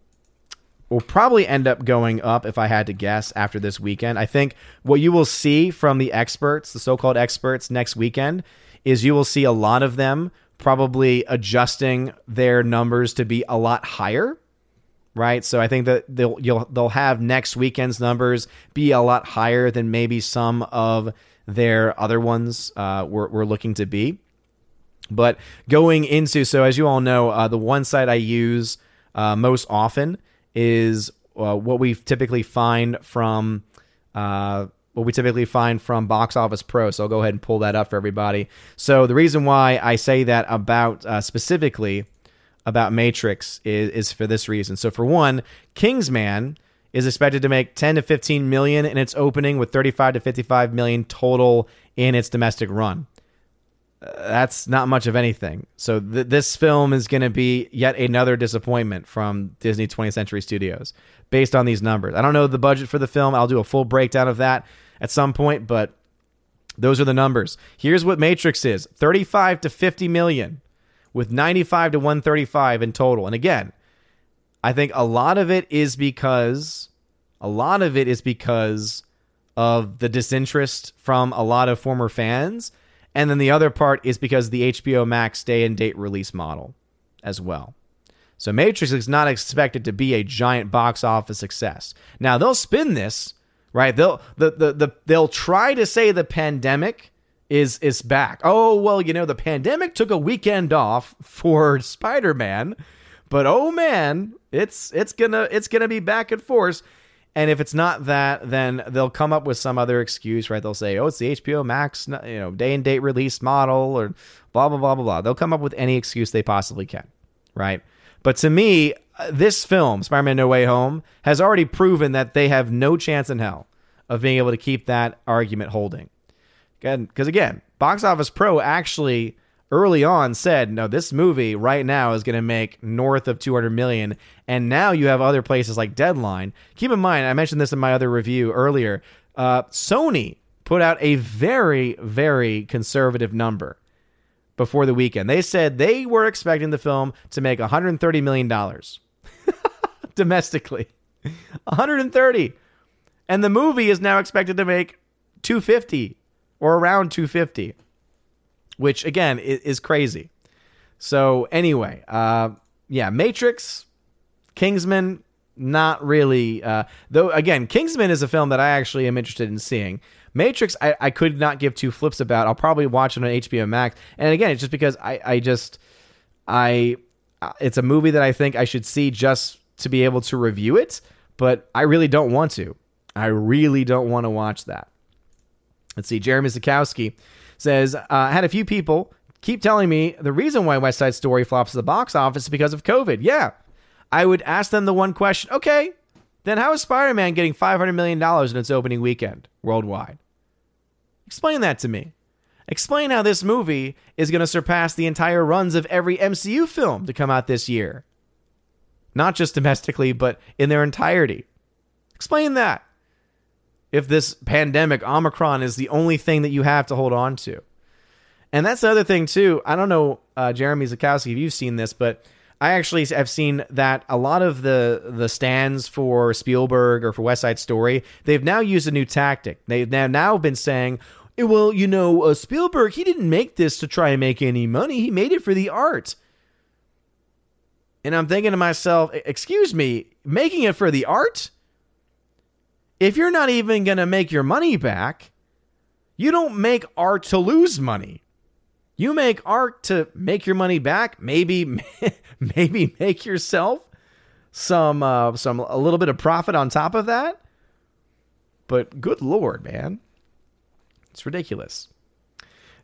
will probably end up going up if I had to guess after this weekend. I think what you will see from the experts, the so-called experts next weekend, is you will see a lot of them probably adjusting their numbers to be a lot higher. Right, so I think that they'll you'll they'll have next weekend's numbers be a lot higher than maybe some of their other ones uh, were, were looking to be. But going into, so as you all know, uh, the one site I use uh, most often is uh, what we typically find from uh, what we typically find from Box Office Pro. So I'll go ahead and pull that up for everybody. So the reason why I say that about uh, specifically about Matrix is, is for this reason. So for one, Kingsman is expected to make 10 to 15 million in its opening with 35 to 55 million total in its domestic run that's not much of anything. So th- this film is going to be yet another disappointment from Disney 20th Century Studios based on these numbers. I don't know the budget for the film. I'll do a full breakdown of that at some point, but those are the numbers. Here's what Matrix is 35 to 50 million with 95 to 135 in total. And again, I think a lot of it is because a lot of it is because of the disinterest from a lot of former fans and then the other part is because the HBO Max day and date release model as well. So Matrix is not expected to be a giant box office success. Now they'll spin this, right? They'll the, the, the they'll try to say the pandemic is is back. Oh, well, you know, the pandemic took a weekend off for Spider-Man, but oh man, it's it's gonna it's gonna be back and forth. And if it's not that, then they'll come up with some other excuse, right? They'll say, "Oh, it's the HBO Max, you know, day and date release model," or blah blah blah blah blah. They'll come up with any excuse they possibly can, right? But to me, uh, this film, Spider-Man: No Way Home, has already proven that they have no chance in hell of being able to keep that argument holding. Again, because again, Box Office Pro actually early on said, no, this movie right now is going to make north of 200 million. And now you have other places like Deadline. Keep in mind, I mentioned this in my other review earlier. Uh, Sony put out a very, very conservative number before the weekend. They said they were expecting the film to make 130 million dollars (laughs) domestically. 130. And the movie is now expected to make 250 or around 250 which again is, crazy. So anyway, uh, yeah, Matrix, Kingsman, not really. Uh, though again, Kingsman is a film that I actually am interested in seeing. Matrix, I, I could not give two flips about. I'll probably watch it on HBO Max. And again, it's just because I, I just, I, uh, it's a movie that I think I should see just to be able to review it. But I really don't want to. I really don't want to watch that. Let's see. Jeremy Zukowski says, uh, I had a few people keep telling me the reason why West Side Story flops at the box office is because of COVID. Yeah. I would ask them the one question okay, then how is Spider Man getting $500 million in its opening weekend worldwide? Explain that to me. Explain how this movie is going to surpass the entire runs of every MCU film to come out this year. Not just domestically, but in their entirety. Explain that if this pandemic, Omicron, is the only thing that you have to hold on to. And that's the other thing, too. I don't know, uh, Jeremy Zukowski, if you've seen this, but I actually have seen that a lot of the the stands for Spielberg or for West Side Story, they've now used a new tactic. They've now, now been saying, well, you know, uh, Spielberg, he didn't make this to try and make any money. He made it for the art. And I'm thinking to myself, excuse me, making it for the art? If you're not even going to make your money back, you don't make art to lose money. You make art to make your money back, maybe (laughs) maybe make yourself some uh, some a little bit of profit on top of that. But good lord, man. It's ridiculous.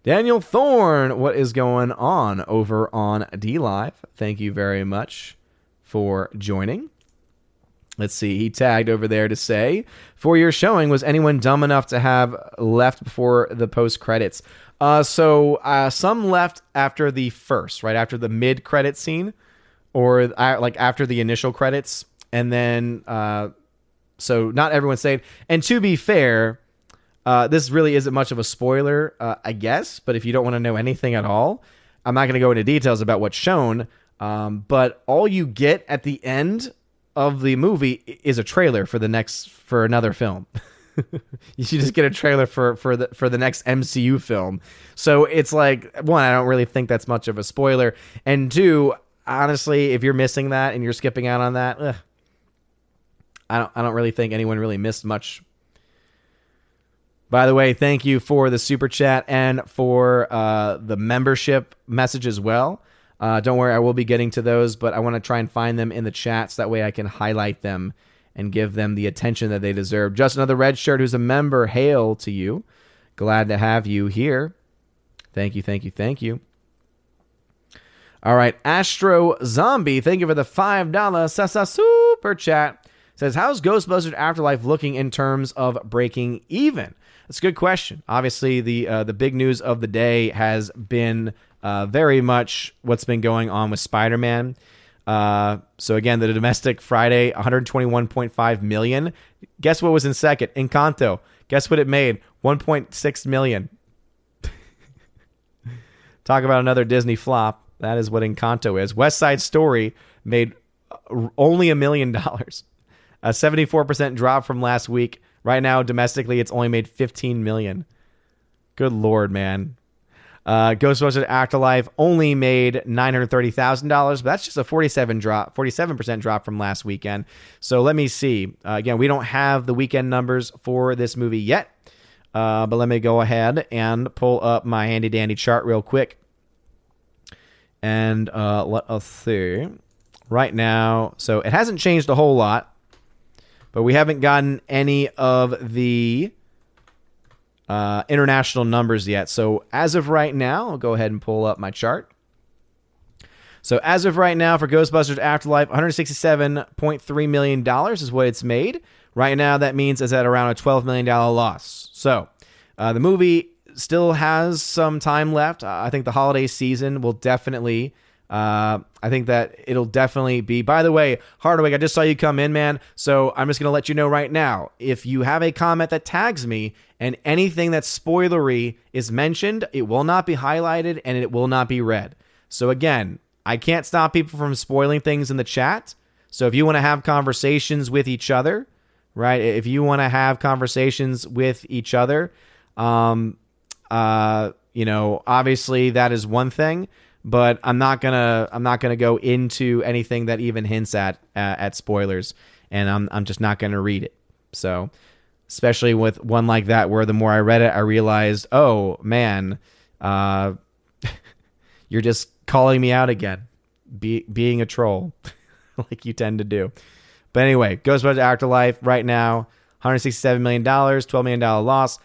Daniel Thorne, what is going on over on DLive? Thank you very much for joining. Let's see. He tagged over there to say, "For your showing, was anyone dumb enough to have left before the post credits?" Uh, so uh, some left after the first, right after the mid credit scene, or uh, like after the initial credits, and then uh, so not everyone stayed. And to be fair, uh, this really isn't much of a spoiler, uh, I guess. But if you don't want to know anything at all, I'm not going to go into details about what's shown. Um, but all you get at the end of the movie is a trailer for the next for another film. (laughs) you should just get a trailer for for the for the next MCU film. So it's like one, I don't really think that's much of a spoiler, and two, honestly, if you're missing that and you're skipping out on that, ugh, I don't I don't really think anyone really missed much. By the way, thank you for the super chat and for uh, the membership message as well. Uh, don't worry, I will be getting to those, but I want to try and find them in the chats. That way I can highlight them and give them the attention that they deserve. Just another red shirt who's a member, hail to you. Glad to have you here. Thank you, thank you, thank you. All right, Astro Zombie, thank you for the $5 Sasa super chat. Says, How's Ghostbusters Afterlife looking in terms of breaking even? That's a good question. Obviously, the uh, the big news of the day has been uh, very much what's been going on with Spider Man. Uh, so again, the domestic Friday, 121.5 million. Guess what was in second? Encanto. Guess what it made? 1.6 million. (laughs) Talk about another Disney flop. That is what Encanto is. West Side Story made only a million dollars. A 74% drop from last week. Right now, domestically, it's only made 15 million. Good lord, man. Uh, Ghostbusters Afterlife only made nine hundred thirty thousand dollars, but that's just a forty-seven drop, forty-seven percent drop from last weekend. So let me see. Uh, again, we don't have the weekend numbers for this movie yet, uh, but let me go ahead and pull up my handy-dandy chart real quick, and uh, let us see. right now. So it hasn't changed a whole lot, but we haven't gotten any of the uh, international numbers yet. So as of right now, I'll go ahead and pull up my chart. So as of right now, for Ghostbusters Afterlife, 167.3 million dollars is what it's made. Right now, that means it's at around a 12 million dollar loss. So uh, the movie still has some time left. I think the holiday season will definitely. Uh, I think that it'll definitely be. By the way, Hardwick, I just saw you come in, man. So I'm just gonna let you know right now. If you have a comment that tags me and anything that's spoilery is mentioned, it will not be highlighted and it will not be read. So again, I can't stop people from spoiling things in the chat. So if you want to have conversations with each other, right? If you want to have conversations with each other, um, uh, you know, obviously that is one thing, but I'm not gonna I'm not gonna go into anything that even hints at uh, at spoilers, and I'm I'm just not gonna read it. So, especially with one like that, where the more I read it, I realized, oh man, uh, (laughs) you're just calling me out again, be, being a troll, (laughs) like you tend to do. But anyway, Ghostbusters Afterlife right now, 167 million dollars, 12 million dollar loss.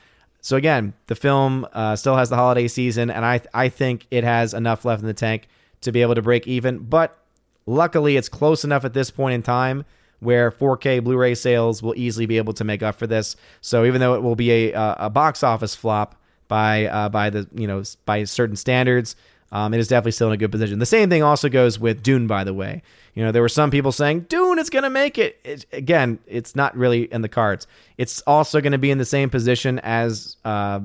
So again, the film uh, still has the holiday season, and I I think it has enough left in the tank to be able to break even. But luckily, it's close enough at this point in time where 4K Blu-ray sales will easily be able to make up for this. So even though it will be a a box office flop by uh, by the you know by certain standards, um, it is definitely still in a good position. The same thing also goes with Dune, by the way. You know, there were some people saying Dune is going to make it. it. Again, it's not really in the cards. It's also going to be in the same position as, uh,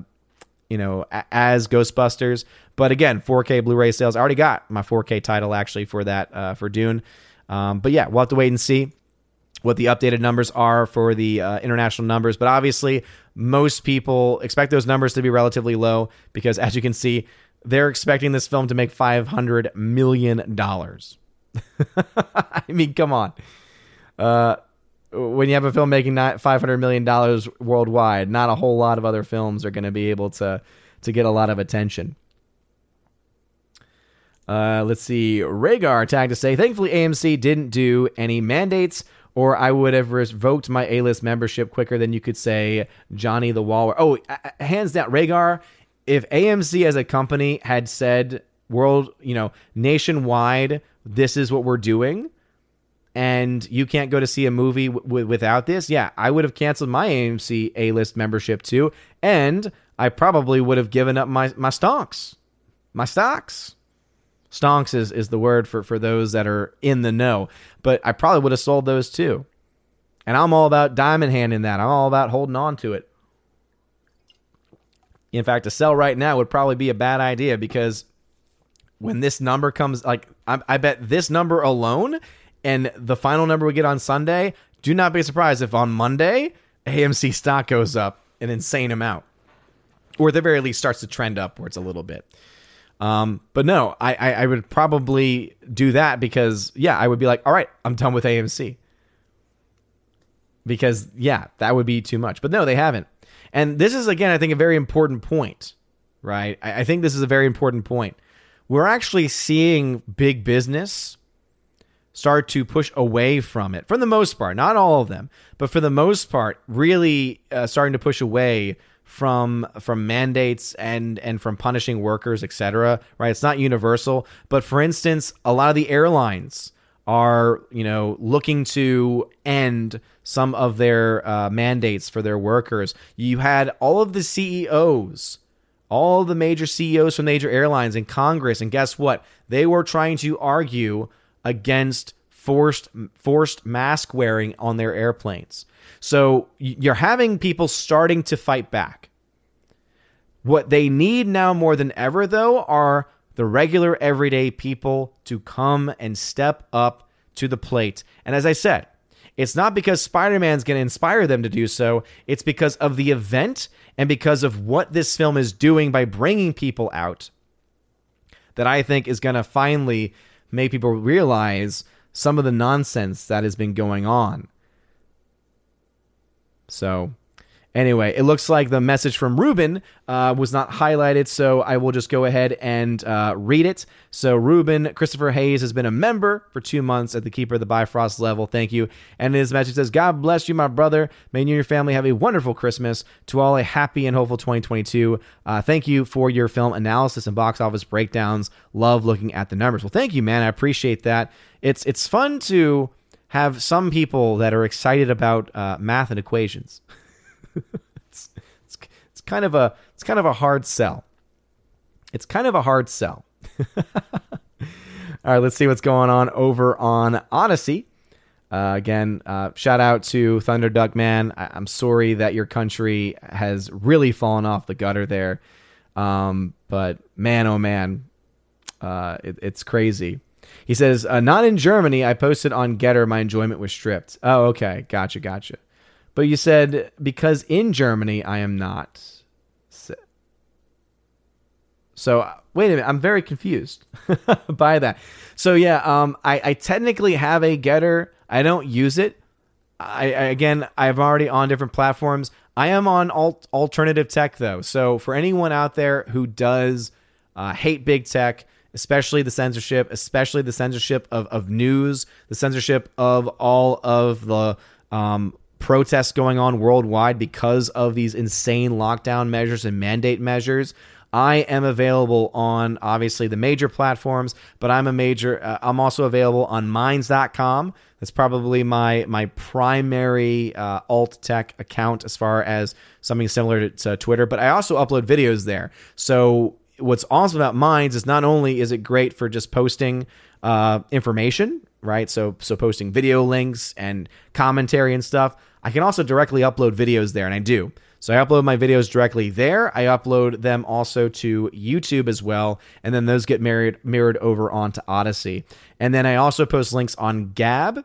you know, as Ghostbusters. But again, 4K Blu-ray sales. I already got my 4K title actually for that uh, for Dune. Um, but yeah, we'll have to wait and see what the updated numbers are for the uh, international numbers. But obviously, most people expect those numbers to be relatively low because, as you can see, they're expecting this film to make $500 million. (laughs) I mean, come on. Uh, when you have a film making $500 million worldwide, not a whole lot of other films are going to be able to, to get a lot of attention. Uh, let's see. Rhaegar tagged to say, thankfully, AMC didn't do any mandates, or I would have revoked my A list membership quicker than you could say Johnny the Waller. Oh, hands down, Rhaegar if AMC as a company had said world, you know, nationwide, this is what we're doing, and you can't go to see a movie w- without this, yeah, I would have canceled my AMC A list membership too, and I probably would have given up my my stocks, my stocks. Stonks is, is the word for, for those that are in the know, but I probably would have sold those too. And I'm all about diamond hand in that. I'm all about holding on to it. In fact, to sell right now would probably be a bad idea because when this number comes, like I, I bet this number alone and the final number we get on Sunday, do not be surprised if on Monday AMC stock goes up an insane amount, or at the very least starts to trend upwards a little bit. Um, but no, I, I, I would probably do that because yeah, I would be like, all right, I'm done with AMC because yeah, that would be too much. But no, they haven't. And this is, again, I think, a very important point, right? I, I think this is a very important point. We're actually seeing big business start to push away from it for the most part, not all of them, but for the most part, really uh, starting to push away from from mandates and and from punishing workers, etc. Right? It's not universal, but for instance, a lot of the airlines are you know looking to end some of their uh, mandates for their workers. You had all of the CEOs, all the major CEOs from major airlines in Congress, and guess what? They were trying to argue against forced forced mask wearing on their airplanes. So you're having people starting to fight back. What they need now more than ever, though, are the regular everyday people to come and step up to the plate. And as I said, it's not because Spider Man's going to inspire them to do so, it's because of the event and because of what this film is doing by bringing people out that I think is going to finally make people realize some of the nonsense that has been going on. So, Anyway, it looks like the message from Ruben uh, was not highlighted, so I will just go ahead and uh, read it. So, Ruben Christopher Hayes has been a member for two months at the Keeper of the Bifrost level. Thank you. And his message says, God bless you, my brother. May you and your family have a wonderful Christmas. To all, a happy and hopeful 2022. Uh, thank you for your film analysis and box office breakdowns. Love looking at the numbers. Well, thank you, man. I appreciate that. It's, it's fun to have some people that are excited about uh, math and equations. (laughs) (laughs) it's, it's, it's kind of a it's kind of a hard sell. It's kind of a hard sell. (laughs) All right, let's see what's going on over on Odysee. Uh, again, uh, shout out to Thunder Duck Man. I- am sorry that your country has really fallen off the gutter there. Um, but man, oh man, uh, it, it's crazy. He says, uh, not in Germany. I posted on Gettr. My enjoyment was stripped. Oh, okay. Gotcha. Gotcha. But you said because in Germany I am not. So wait a minute, I'm very confused (laughs) by that. So yeah, um, I, I technically have a Gettr. I don't use it. I, I again, I'm already on different platforms. I am on alt, alternative tech though. So for anyone out there who does uh, hate big tech, especially the censorship, especially the censorship of, of news, the censorship of all of the um, protests going on worldwide because of these insane lockdown measures and mandate measures. I am available on obviously the major platforms, but I'm a major. Uh, I'm also available on Minds.com. That's probably my my primary uh, alt tech account as far as something similar to, to Twitter. But I also upload videos there. So what's awesome about Minds is not only is it great for just posting uh, information, right? So so posting video links and commentary and stuff I can also directly upload videos there, and I do. So I upload my videos directly there. I upload them also to YouTube as well, and then those get mirrored mirrored over onto Odysee. And then I also post links on Gab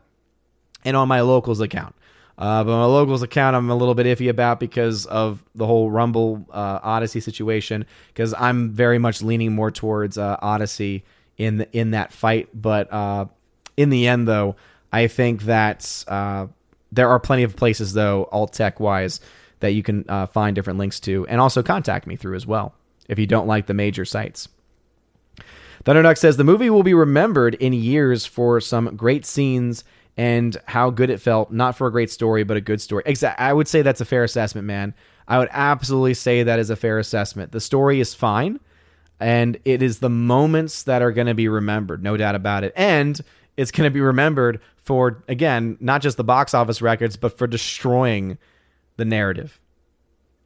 and on my locals account. Uh, but my locals account, I'm a little bit iffy about because of the whole Rumble uh, Odysee situation. Because I'm very much leaning more towards uh, Odysee in the, in that fight. But uh, in the end, though, I think that uh, there are plenty of places though, alt tech wise, that you can uh, find different links to, and also contact me through as well if you don't like the major sites. Thunderduck says the movie will be remembered in years for some great scenes and how good it felt. Not for a great story, but a good story. I would say that's a fair assessment, man. I would absolutely say that is a fair assessment. The story is fine, and it is the moments that are going to be remembered, no doubt about it. And it's going to be remembered for again not just the box office records but for destroying the narrative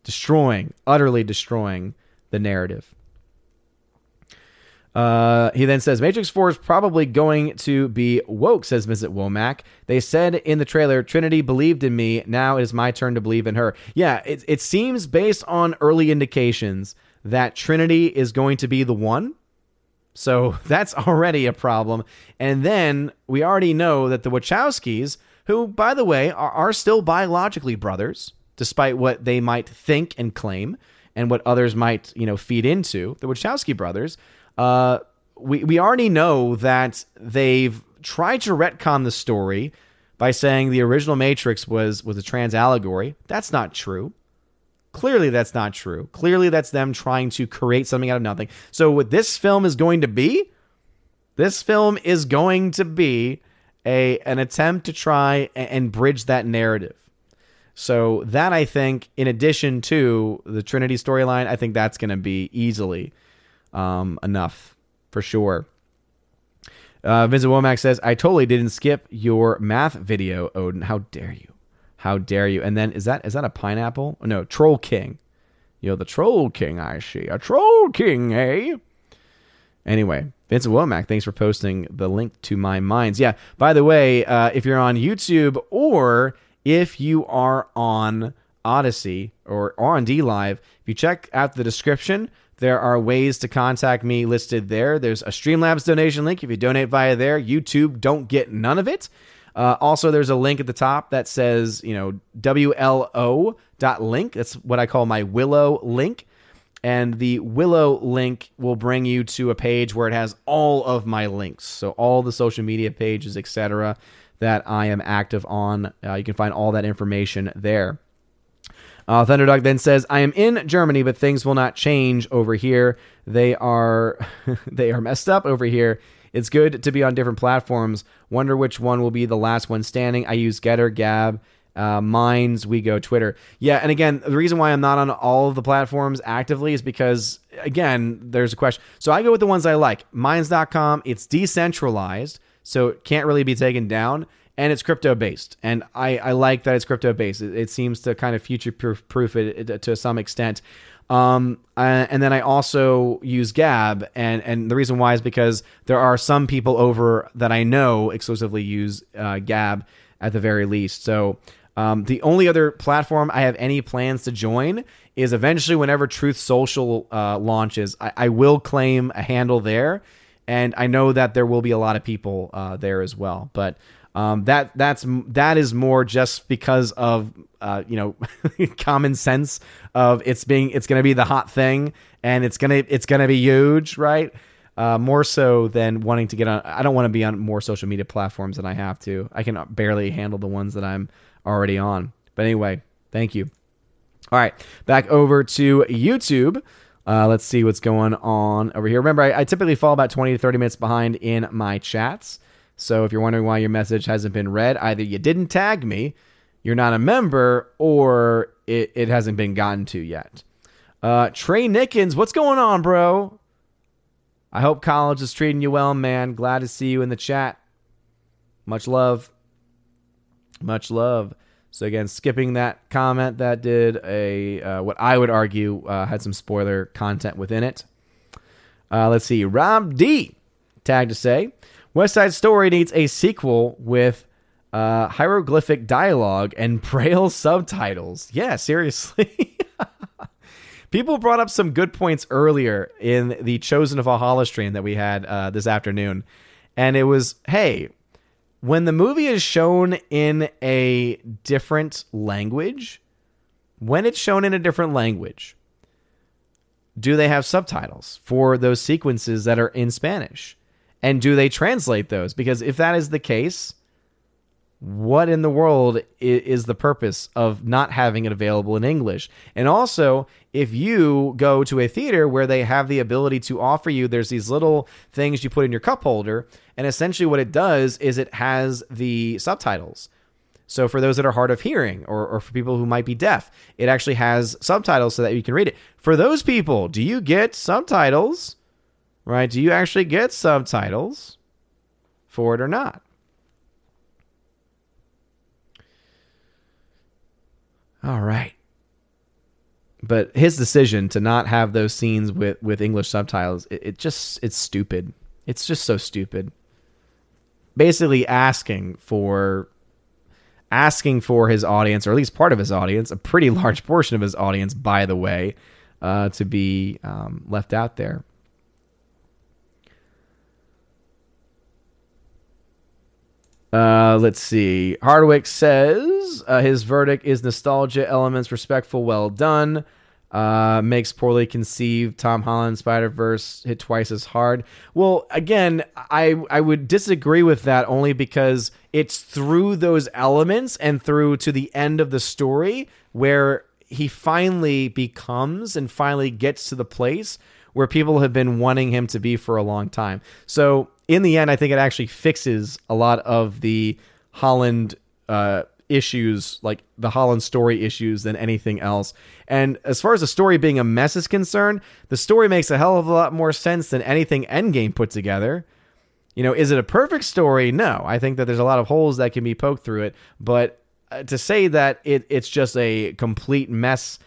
destroying utterly destroying the narrative uh, he then says Matrix 4 is probably going to be woke, says Vincent Womack. They said in the trailer, Trinity believed in me. Now it is my turn to believe in her. Yeah, it, it seems based on early indications that Trinity is going to be the one so (laughs) that's already a problem. And then we already know that the Wachowskis, who, by the way, are, are still biologically brothers, despite what they might think and claim and what others might, you know, feed into, the Wachowski brothers, uh, we, we already know that they've tried to retcon the story by saying the original Matrix was was a trans allegory. That's not true. Clearly, that's not true. Clearly, that's them trying to create something out of nothing. So, what this film is going to be, this film is going to be a an attempt to try and bridge that narrative. So that I think, in addition to the Trinity storyline, I think that's going to be easily um, enough for sure. Uh, Vincent Womack says, "I totally didn't skip your math video, Odin. How dare you?" How dare you? And then is that is that a pineapple? No, Troll King. Yo, the Troll King, I see. A Troll King, eh? Anyway, Vincent Womack, thanks for posting the link to my minds. Yeah, by the way, uh, if you're on YouTube or if you are on Odysee or, or on DLive, if you check out the description, there are ways to contact me listed there. There's a Streamlabs donation link. If you donate via there, YouTube don't get none of it. Uh, also, there's a link at the top that says, you know, WLO.link. That's what I call my Willow link. And the Willow link will bring you to a page where it has all of my links. So, all the social media pages, etc., that I am active on. Uh, you can find all that information there. Uh, Thunderduck then says, "I am in Germany, but things will not change over here. They are (laughs) they are messed up over here. It's good to be on different platforms. Wonder which one will be the last one standing. I use Gettr, Gab, uh, Minds, WeGo, Twitter. Yeah, and again, the reason why I'm not on all of the platforms actively is because, again, there's a question. So I go with the ones I like. Minds.com, it's decentralized, so it can't really be taken down, and it's crypto based. And I, I like that it's crypto based. It, it seems to kind of future proof it, it to some extent. Um, uh, and then I also use Gab, and and the reason why is because there are some people over that I know exclusively use uh, Gab at the very least. So um, the only other platform I have any plans to join is eventually whenever Truth Social uh, launches, I, I, will claim a handle there, and I know that there will be a lot of people uh, there as well. But um, that that's that is more just because of uh, you know (laughs) common sense of it's being it's going to be the hot thing and it's gonna it's gonna be huge, right? Uh, more so than wanting to get on. I don't want to be on more social media platforms than I have to. I can barely handle the ones that I'm already on. But anyway, thank you. All right, back over to YouTube. Uh, let's see what's going on over here. Remember, I, I, typically fall about 20 to 30 minutes behind in my chats. So if you're wondering why your message hasn't been read, either you didn't tag me, you're not a member, or it, it hasn't been gotten to yet. Uh, Trey Nickens, what's going on, bro? I hope college is treating you well, man. Glad to see you in the chat. Much love. Much love. So again, skipping that comment that did a uh, what I would argue uh, had some spoiler content within it. Uh, let's see, Rob D tag to say West Side Story needs a sequel with uh, hieroglyphic dialogue and (laughs) braille subtitles. Yeah, seriously. (laughs) People brought up some good points earlier in the Chosen of Valhalla stream that we had uh, this afternoon, and it was, hey, when the movie is shown in a different language, when it's shown in a different language, do they have subtitles for those sequences that are in Spanish? And do they translate those? Because if that is the case, what in the world is the purpose of not having it available in English? And also, if you go to a theater where they have the ability to offer you, there's these little things you put in your cup holder, and essentially what it does is it has the subtitles. So for those that are hard of hearing or, or for people who might be deaf, it actually has subtitles so that you can read it. For those people, do you get subtitles? Right? Do you actually get subtitles for it or not? All right. But his decision to not have those scenes with, with English subtitles, it, it just it's stupid. It's just so stupid. Basically asking for asking for his audience, or at least part of his audience, a pretty large portion of his audience, by the way, uh, to be um, left out there. Uh, let's see. Hardwick says uh, his verdict is nostalgia elements, respectful, well done. Uh, makes poorly conceived Tom Holland Spider Verse hit twice as hard. Well, again, I I would disagree with that only because it's through those elements and through to the end of the story where he finally becomes and finally gets to the place where people have been wanting him to be for a long time. So in the end, I think it actually fixes a lot of the Holland uh, issues, like the Holland story issues, than anything else. And as far as the story being a mess is concerned, the story makes a hell of a lot more sense than anything Endgame put together. You know, is it a perfect story? No. I think that there's a lot of holes that can be poked through it. But uh, to say that it, it's just a complete mess,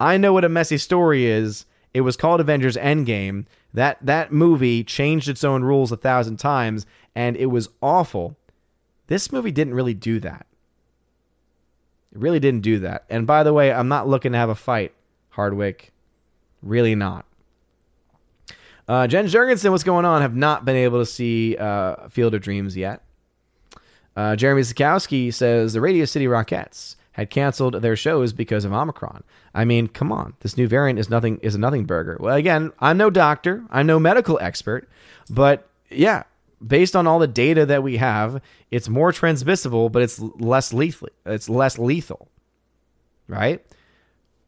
I know what a messy story is. It was called Avengers Endgame. That that movie changed its own rules a thousand times and it was awful. This movie didn't really do that. It really didn't do that. And by the way, I'm not looking to have a fight, Hardwick. Really not. Uh, Jen Jurgensen, what's going on? Have not been able to see uh, Field of Dreams yet. Uh, Jeremy Sikowski says the Radio City Rockettes had canceled their shows because of Omicron. I mean, come on, this new variant is nothing is a nothing burger. Well, again, I'm no doctor, I'm no medical expert, but yeah, based on all the data that we have, it's more transmissible, but it's less lethal. It's less lethal, right?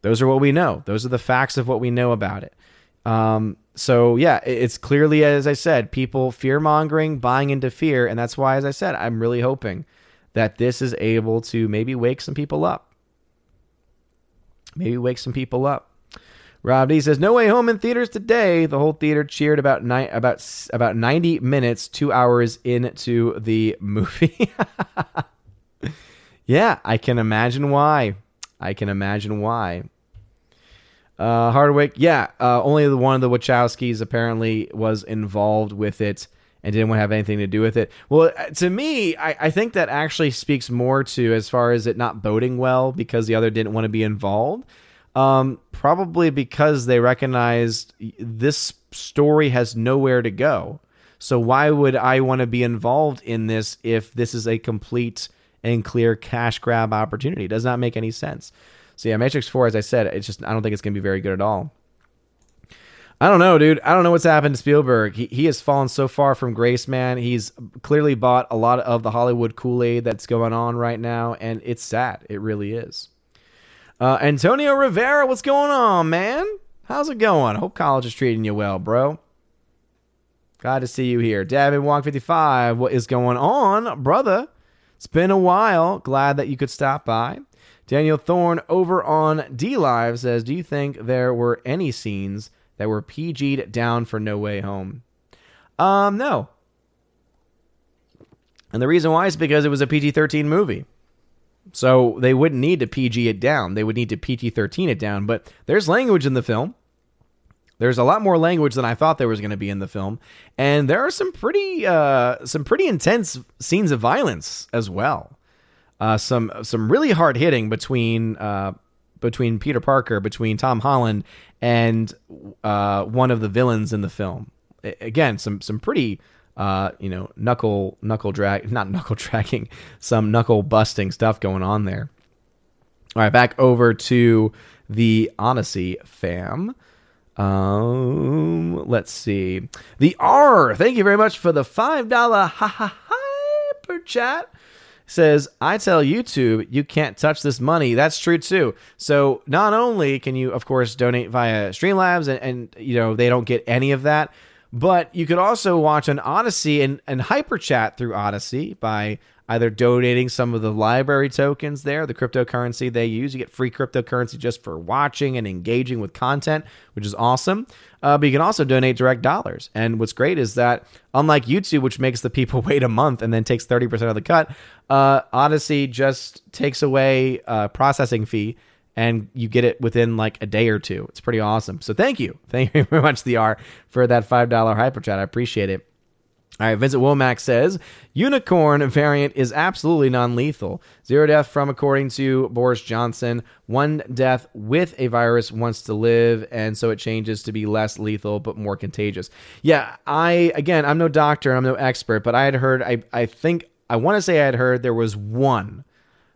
Those are what we know. Those are the facts of what we know about it. Um, so yeah, it's clearly, as I said, people fear mongering, buying into fear, and that's why, as I said, I'm really hoping that this is able to maybe wake some people up. Maybe wake some people up. Rob D says, "No Way Home in theaters today." The whole theater cheered about ni- about about ninety minutes, two hours into the (laughs) movie. yeah, I can imagine why. I can imagine why. Uh, Hardwick, yeah, uh, only the one of the Wachowskis apparently was involved with it and didn't want to have anything to do with it. Well, uh, to me, I, I think that actually speaks more to as far as it not boding well because the other didn't want to be involved. Um, probably because they recognized this story has nowhere to go. So why would I want to be involved in this if this is a complete and clear cash grab opportunity? It does not make any sense. So yeah, Matrix Four, as I said, it's just I don't think it's gonna be very good at all. I don't know, dude. I don't know what's happened to Spielberg. He he has fallen so far from grace, man. He's clearly bought a lot of the Hollywood Kool Aid that's going on right now, and it's sad. It really is. Uh, Antonio Rivera, what's going on, man? How's it going? I Hope college is treating you well, bro. Glad to see you here. David Walk 55, what is going on, brother? It's been a while. Glad that you could stop by. Daniel Thorne over on DLive says, Do you think there were any scenes that were PG'd down for No Way Home? Um, no. And the reason why is because it was a PG 13 movie. So they wouldn't need to PG it down. They would need to PG 13 it down. But there's language in the film. There's a lot more language than I thought there was going to be in the film, and there are some pretty uh, some pretty intense scenes of violence as well. Uh, some some really hard hitting between uh, between Peter Parker, between Tom Holland, and uh, one of the villains in the film. again, some some pretty uh, you know knuckle knuckle drag (laughs) not knuckle dragging, some knuckle busting stuff going on there. All right, back over to the Odysee fam. Um, let's see. The R, thank you very much for the $5 ha ha hyper chat. Says, I tell YouTube you can't touch this money. That's true too. So not only can you, of course, donate via Streamlabs and, and you know, they don't get any of that, but you could also watch on Odysee and, and hyper chat through Odysee by either donating some of the LBRY tokens there, the cryptocurrency they use. You get free cryptocurrency just for watching and engaging with content, which is awesome. Uh, but you can also donate direct dollars. And what's great is that, unlike YouTube, which makes the people (laughs) wait a month and then takes 30% of the cut, uh, Odysee just takes away a processing fee and you get it within like a day or two. It's pretty awesome. So thank you. (laughs) Thank you very much, the R, for that $5 hyper chat. I appreciate it. All right, Vincent Womack says unicorn variant is absolutely non-lethal. Zero death from, according to Boris Johnson. One death with a virus wants to live, and so it changes to be less lethal but more contagious. Yeah, I again, I'm no doctor, I'm no expert, but I had heard. I I think I want to say I had heard there was one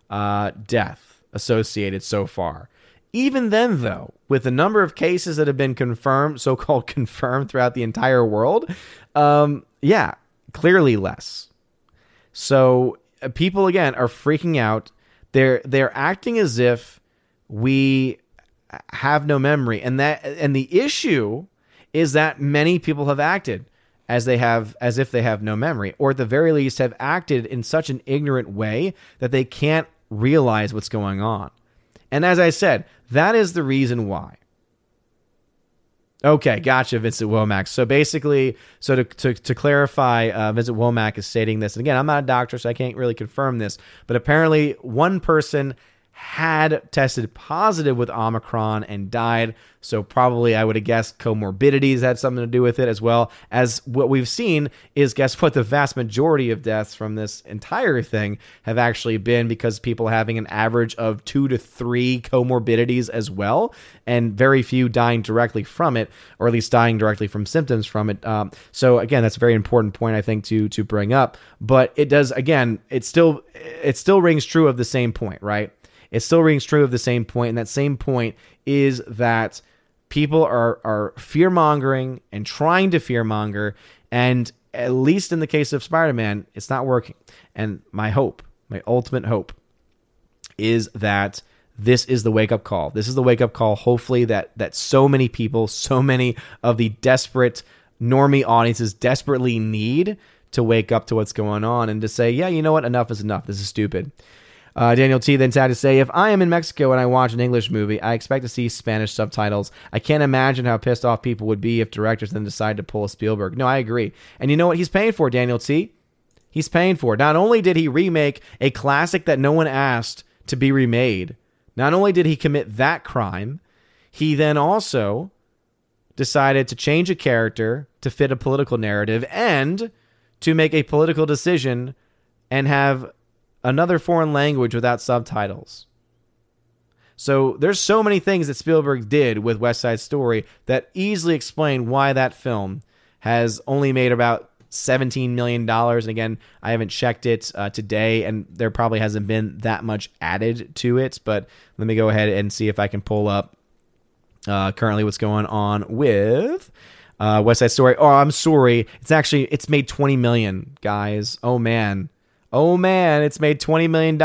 uh, death associated so far. Even then, though, with the number of cases that have been confirmed, so-called (laughs) confirmed throughout the entire world, um, yeah, clearly less. So uh, people again are freaking out. They're they're acting as if we have no memory, and that and the issue is that many people have acted as they have as if they have no memory, or at the very least have acted in such an ignorant way that they can't realize what's going on. And as I said, that is the reason why. Okay, gotcha, Vincent Womack. So basically, so to, to, to clarify, uh, Vincent Womack is stating this. And again, I'm not a doctor, so I can't really confirm this. But apparently, one person had tested positive with Omicron and died. So, probably I would have guessed comorbidities had something to do with it, as well as what we've seen is guess what? The vast majority of deaths from this entire thing have actually been because people having an average of two to three comorbidities as well, and very few dying directly from it, or at least dying directly from symptoms from it. Um, so, again, that's a very important point, I think, to, to bring up. But it does, again, it still, it still rings true of the same point, right? It still rings true of the same. And that same point is that people are are fear mongering and trying to fear monger, and at least in the case of Spider Man, it's not working. And my hope, my ultimate hope, is that this is the wake up call. This is the wake up call. Hopefully that that so many people, so many of the desperate normie audiences desperately need to wake up to what's going on and to say, yeah, you know what, enough is enough. This is stupid. Uh, Daniel T then had to say, if I am in Mexico and I watch an English movie, I expect to see Spanish subtitles. I can't imagine how pissed off people would be if directors then decide to pull a Spielberg. No, I agree. And you know what he's paying for, Daniel T? He's paying for. Not only did he remake a classic that no one asked to be remade, not only did he commit that crime, he then also decided to change a character to fit a political narrative and to make a political decision and have another foreign language without subtitles. So there's so many things that Spielberg did with West Side Story that easily explain why that film has only made about 17 million dollars. And again i haven't checked it uh, today and there probably hasn't been that much added to it but let me go ahead and see if i can pull up uh, currently what's going on with uh, west side story. Oh i'm sorry. It's actually it's made 20 million guys. Oh man oh man, it's made $20 million.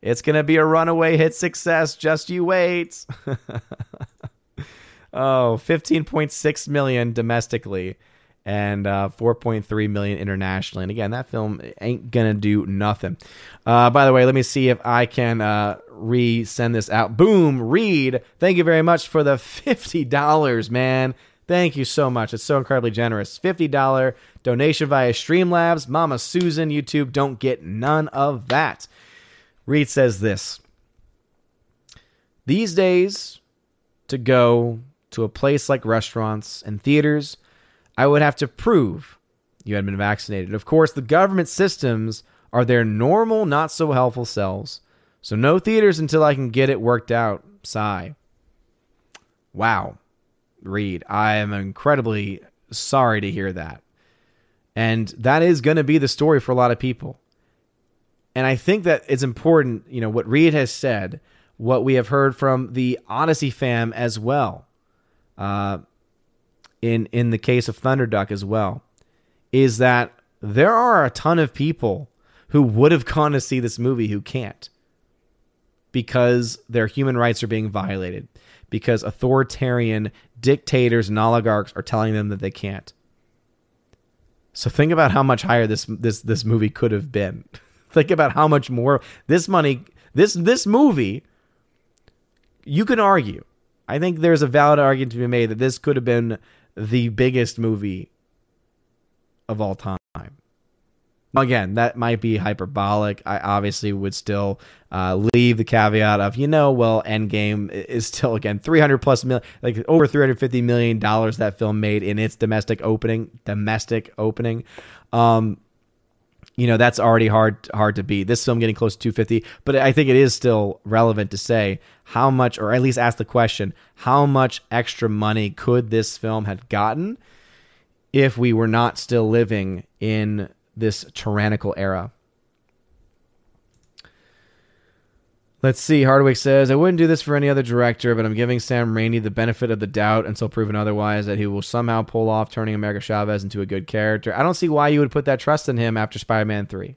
It's going to be a runaway hit success. Just you wait. (laughs) oh, 15.6 million domestically and uh, 4.3 million internationally. And again, that film ain't gonna do nothing. Uh, by the way, let me see if I can uh, resend this out. Boom, Reed. Thank you very much for the (laughs) fifty dollars, man. Thank you so much. It's so incredibly generous. $50 donation via Streamlabs. Mama Susan, YouTube, don't get none of that. Reed says this These days, to go to a place like restaurants and theaters, I would have to prove you had been vaccinated. Of course, the government systems are their normal, not so helpful selves. So no theaters until I can get it worked out. Sigh. Wow. Reed. I am incredibly sorry to hear that. And that is going to be the story for a lot of people. And I think that it's important, you know, what Reed has said, what we have heard from the Odysee fam as well, uh, in in the case of Thunderduck as well, is that there are a ton of people who would have gone to see this movie who can't because their human rights are being violated because authoritarian dictators and oligarchs are telling them that they can't. So think about how much higher this this this movie could have been. (laughs) think about how much more this money this this movie you can argue. I think there's a valid argument to be made that this could have been the biggest movie of all time. Again, that might be hyperbolic. I obviously would still uh, leave the caveat of, you know, well, Endgame is still, again, 300 plus million, like over 350 million dollars that film made in its domestic opening, domestic opening. Um, you know, that's already hard, hard to beat. This film getting close to 250, but I think it is still relevant to say how much, or at least ask the question, how much extra money could this film have gotten if we were not still living in this tyrannical era. Let's see. Hardwick says, I wouldn't do this for any other director, but I'm giving Sam Raimi the benefit of the doubt until proven otherwise that he will somehow pull off turning America Chavez into a good character. I don't see why you would put that trust in him after Spider Man 3.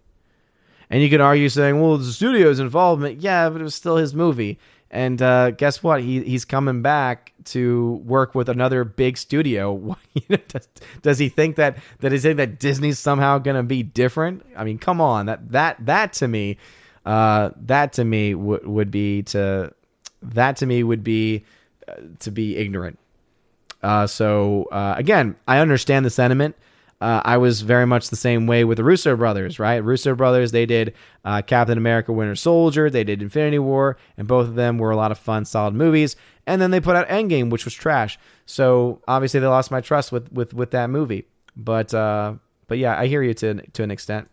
And you could argue saying, well, the studio's involvement. Yeah, but it was still his movie. And uh, guess what? He he's coming back to work with another big studio. (laughs) does, does, he think that that is it that Disney's somehow going to be different? I mean, come on. That that that to me, uh, that to me would be to that to me would be uh, to be ignorant. Uh, so uh, again, I understand the sentiment uh, I was very much the same way with the Russo brothers, right? Russo brothers, they did uh, Captain America Winter Soldier, they did Infinity War, and both of them were a lot of fun, solid movies. And then they put out Endgame, which was trash. So obviously they lost my trust with with, with that movie. But uh, but yeah, I hear you to to an extent.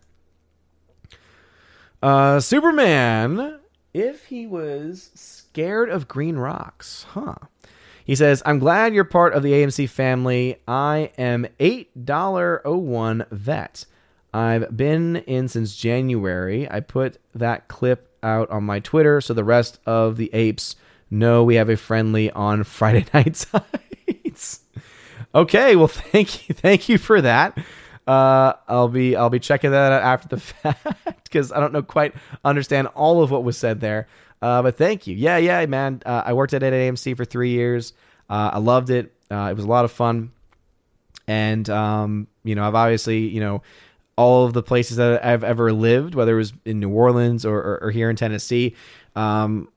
Uh, Superman, if he was scared of green rocks, huh? He says, I'm glad you're part of the AMC family. I am $8.01 vet. I've been in since January. I put that clip out on my Twitter so the rest of the apes know we have a friendly on (laughs) Friday night sites. okay, well (laughs) thank you thank you for that. Uh, I'll be I'll be checking that out after the (laughs) fact because I don't know quite understand all of what was said there. Uh, but thank you. Yeah, yeah, man. Uh, I worked at AMC for three years. Uh, I loved it. Uh, it was a lot of fun, and um, you know, I've obviously you know all of the places that I've ever lived, whether it was in New Orleans or, or, or here in Tennessee. Um,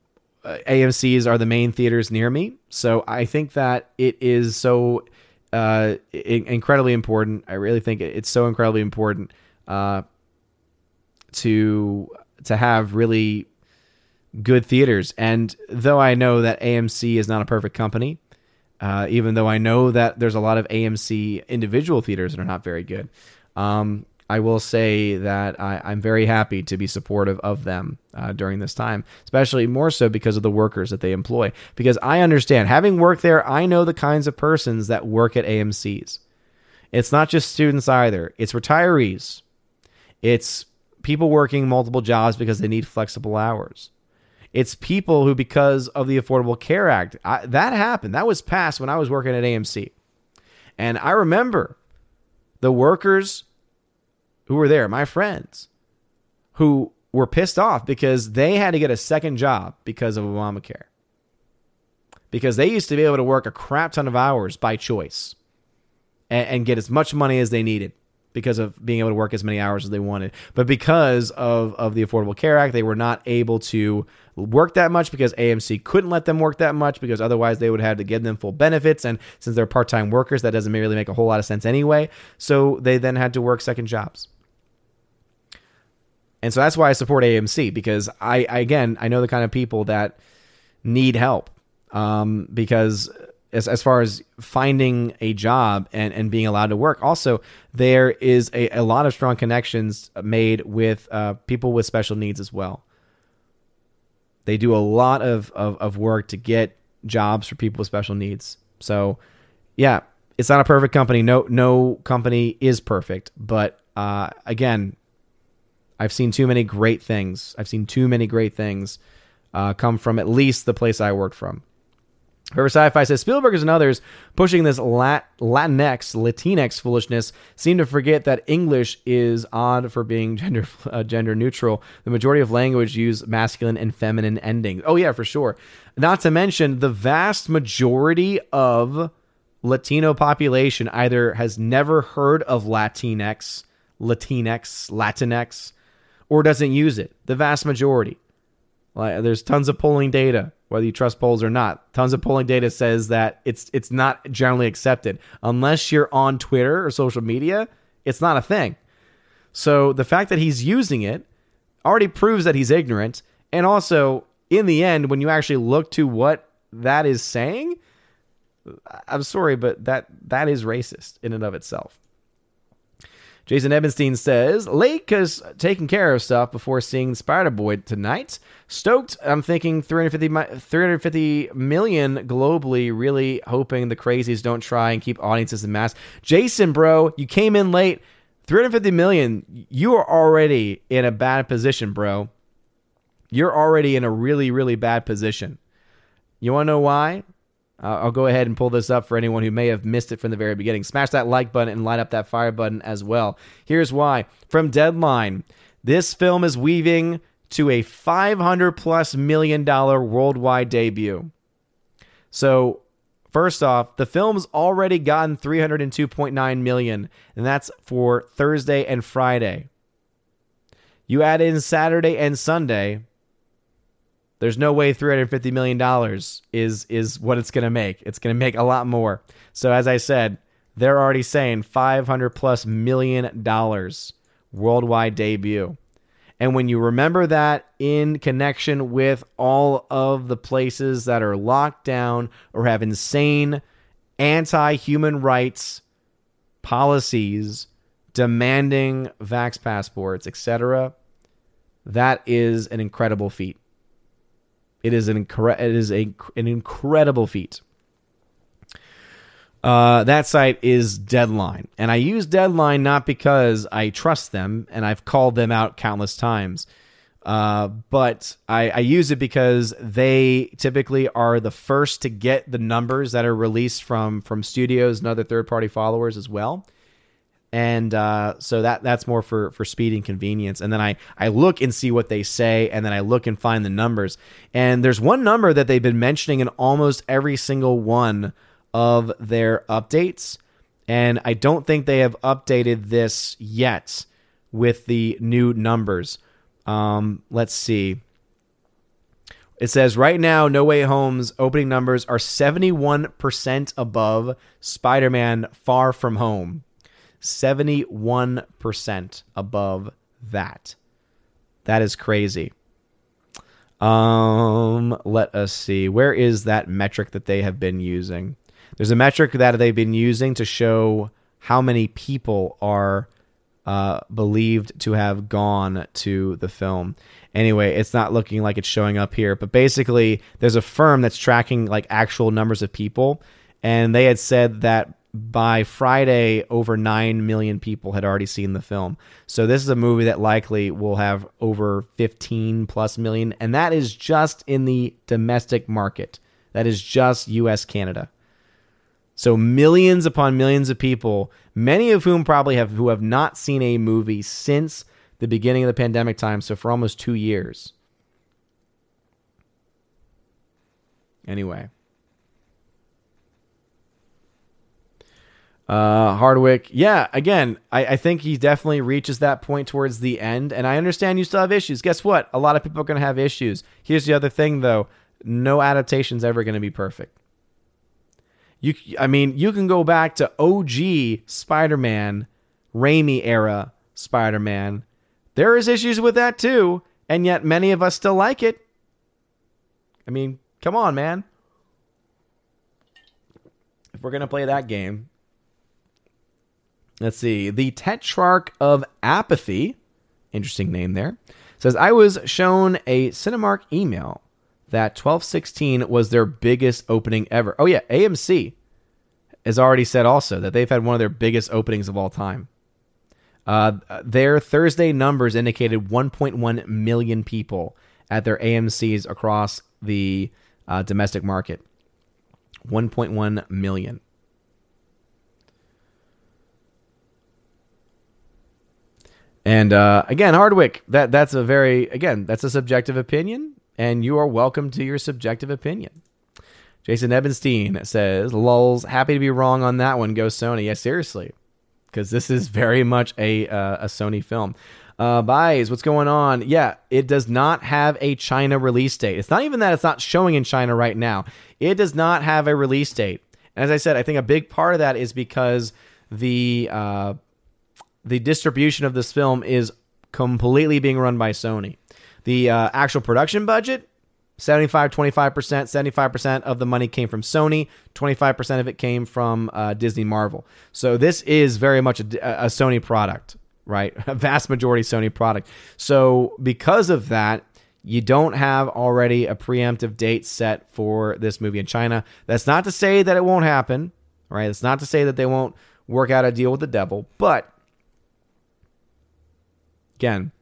uh, AMC's are the main theaters near me, so I think that it is so uh, incredibly important. I really think it's so incredibly important uh, to to have really good theaters. And though I know that AMC is not a perfect company, uh, even though I know that there's a lot of AMC individual theaters that are not very good, um, I will say that I, am very happy to be supportive of them uh, during this time, especially more so because of the workers that they employ. Because I understand, having worked there, I know the kinds of persons that work at AMC's. It's not just students either, it's retirees, it's people working multiple jobs because they need flexible hours. It's people who, because of the Affordable Care Act, I, that happened. That was passed when I was working at AMC. And I remember the workers who were there, my friends, who were pissed off because they had to get a second job because of Obamacare. Because they used to be able to work a crap ton of hours by choice and, and get as much money as they needed because of being able to work as many hours as they wanted. But because of, of the Affordable Care Act, they were not able to work that much because AMC couldn't let them work that much because otherwise they would have to give them full benefits. And since they're part time workers, that doesn't really make a whole lot of sense anyway. So they then had to work second jobs. And so that's why I support AMC because I, I again, I know the kind of people that need help um, because as, as far as finding a job and, and being allowed to work. Also, there is a, a lot of strong connections made with uh, people with special needs as well. They do a lot of, of, of work to get jobs for people with special needs. So, yeah, it's not a perfect company. No, no company is perfect. But uh, again, I've seen too many great things. I've seen too many great things uh, come from at least the place I worked from. However, Sci-Fi says Spielberg and others pushing this Lat- Latinx, Latinx foolishness seem to forget that English is odd for being (laughs) gender uh, gender neutral. The majority of language use masculine and feminine endings. Oh yeah, for sure. Not to mention the vast majority of Latino population either has never heard of Latinx, Latinx, Latinx, or doesn't use it. The vast majority. Like, there's tons of polling data whether you trust polls or not. Tons of polling data says that it's it's not generally accepted unless you're on Twitter or social media. It's not a thing. So the fact that he's using it already proves that he's ignorant. And also, in the end, when you actually look to what that is saying, I'm sorry, but that that is racist in and of itself. Jason Ebenstein says, late because taking care of stuff before seeing Spider Boy tonight. Stoked, I'm thinking 350, 350 million globally, really hoping the crazies don't try and keep audiences in mass. Jason, bro, you came in late. 350 million, you are already in a bad position, bro. You're already in a really, really bad position. You want to know why? Uh, I'll go ahead and pull this up for anyone who may have missed it from the very beginning. Smash that like button and light up that fire button as well. Here's why. From Deadline, this film is weaving to a 500 plus million dollar worldwide debut. So, first off, the film's already gotten 302.9 million, and that's for Thursday and Friday. You add in Saturday and Sunday, there's no way 350 million dollars is is what it's going to make. It's going to make a lot more. So as I said, they're already saying 500 plus million dollars worldwide debut. And when you remember that in connection with all of the places that are locked down or have insane anti human rights policies demanding vax passports, etc., that is an incredible feat. It is an incre- it is a an incredible feat. Uh, that site is Deadline, and I use Deadline not because I trust them, and I've called them out countless times, uh, but I, I use it because they typically are the first to get the numbers that are released from from studios and other third party followers as well. And uh, so that that's more for for speed and convenience. And then I I look and see what they say, and then I look and find the numbers. And there's one number that they've been mentioning in almost every single one of their updates, and I don't think they have updated this yet with the new numbers. Um, let's see. It says right now, No Way Home's opening numbers are 71% above Spider Man Far From Home. 71% above that. That is crazy. Um, let us see. Where is that metric that they have been using? There's a metric that they've been using to show how many people are uh, believed to have gone to the film. Anyway, it's not looking like it's showing up here, but basically, there's a firm that's tracking like actual numbers of people, and they had said that by Friday, over 9 million people had already seen the film. So, this is a movie that likely will have over 15 plus million, and that is just in the domestic market. That is just US, Canada. So, millions upon millions of people, many of whom probably have who have not seen a movie since the beginning of the pandemic time, so for almost two years. Anyway. Uh, Hardwick, yeah, again, I, I think he definitely reaches that point towards the end, and I understand you still have issues. Guess what? A lot of people are going to have issues. Here's the other thing, though: no adaptation's ever going to be perfect. You, I mean, you can go back to OG Spider-Man, Raimi era Spider-Man. There is issues with that too, and yet many of us still like it. I mean, come on, man. If we're gonna play that game, Let's see. The Tetrarch of Apathy, interesting name there, says I was shown a Cinemark email that 1216 was their biggest opening ever. Oh yeah, AMC has already said also that they've had one of their biggest openings of all time. Uh, their Thursday numbers indicated 1.1 million people at their AMC's across the uh, domestic market. 1.1 million. And uh, again, Hardwick, that that's a very again that's a subjective opinion, and you are welcome to your subjective opinion. Jason Ebenstein says, "Lulz, happy to be wrong on that one. Go Sony." Yeah, seriously, because this is very much a uh, a Sony film. Uh, buys, what's going on? Yeah, it does not have a China release date. It's not even that it's not showing in China right now. It does not have a release date. And as I said, I think a big part of that is because the uh, the distribution of this film is completely being run by Sony. The uh, actual production budget 75 25% 75% of the money came from sony. 25% of it came from uh, disney marvel. So this is very much a, a, sony product right? (laughs) A vast majority sony product. So because of that you don't have already a preemptive date set for this movie in china. That's not to say that it won't happen right? It's not to say that they won't work out a deal with the devil but again,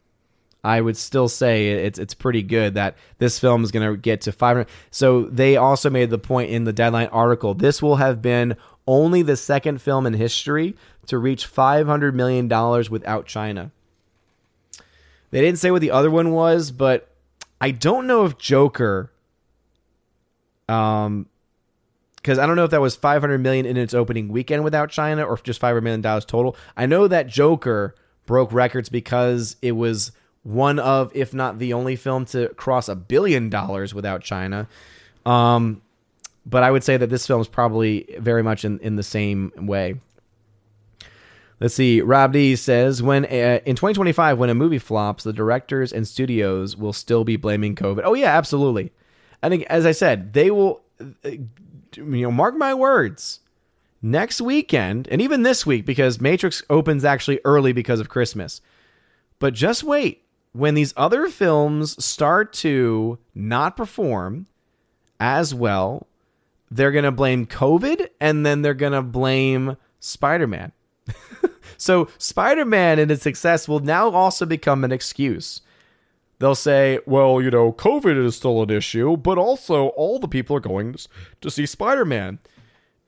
I would still say it's it's pretty good that this film is going to get to 500. So they also made the point in the Deadline article. This will have been only the second film in history to reach 500 million dollars without China. They didn't say what the other one was, but I don't know if Joker um because I don't know if that was 500 million in its opening weekend without China or just 500 million dollars total. I know that Joker broke records because it was one of, if not the only film to cross a billion dollars without China. Um, but I would say that this film is probably very much in, in the same way. Let's see. Rob D says when uh, in 2025, when a movie flops, the directors and studios will still be blaming COVID. Oh yeah, absolutely. Think, as I said, they will. Uh, you know, mark my words next weekend, and even this week, because Matrix opens actually early because of Christmas. But just wait. When these other films start to not perform as well, they're going to blame COVID and then they're going to blame Spider Man. (laughs) so, Spider Man and its success will now also become an excuse. They'll say, well, you know, COVID is still an issue, but also all the people are going to see Spider Man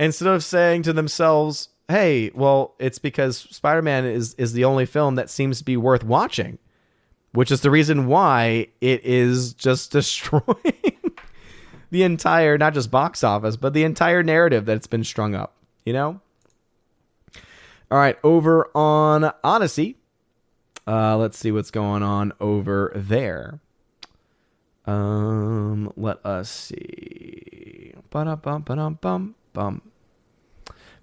instead of saying to themselves, hey, well, it's because Spider Man is is the only film that seems to be worth watching, which is the reason why it is just (laughs) destroying the entire not just box office, but the entire narrative that's been strung up. You know. All right, over on Odysee. Uh, let's see what's going on over there. Um, let us see. Ba-da-bum, bum, bum.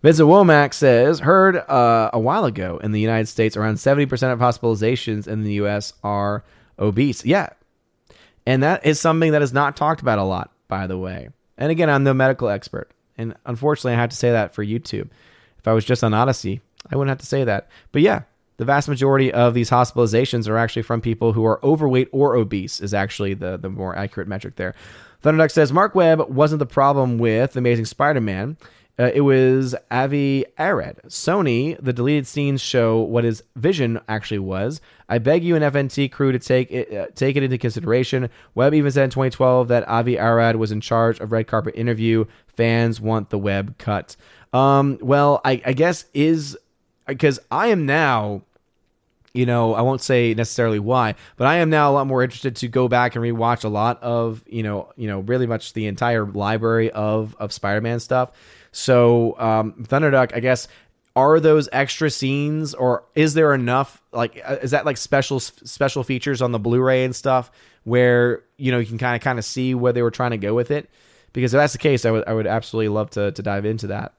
Vincent Womack says, heard uh, a while ago in the United States, around 70% of hospitalizations in the U.S. are obese. Yeah. And that is something that is not talked about a lot, by the way. And again, I'm no medical expert. And unfortunately, I have to say that for YouTube. If I was just on Odysee, I wouldn't have to say that. But yeah, the vast majority of these hospitalizations are actually from people who are overweight or obese, is actually the, the more accurate metric there. Thunderduck says Marc Webb wasn't the problem with Amazing Spider Man. Uh, it was Avi Arad. Sony, the deleted scenes show what his vision actually was. I beg you and FNT crew to take it, uh, take it into consideration. Webb even said in 2012 that Avi Arad was in charge of red carpet interview. Fans want the Webb cut. Um, well, I, I guess is because I am now you know, I won't say necessarily why, but I am now a lot more interested to go back and rewatch a lot of, you know, you know, really much the entire library of of Spider-Man stuff. So, um, Thunderduck, I guess, are those extra scenes, or is there enough? Like, uh, is that like special special features on the Blu-ray and stuff where you know you can kind of kind of see where they were trying to go with it? Because if that's the case, I would I would absolutely love to to dive into that.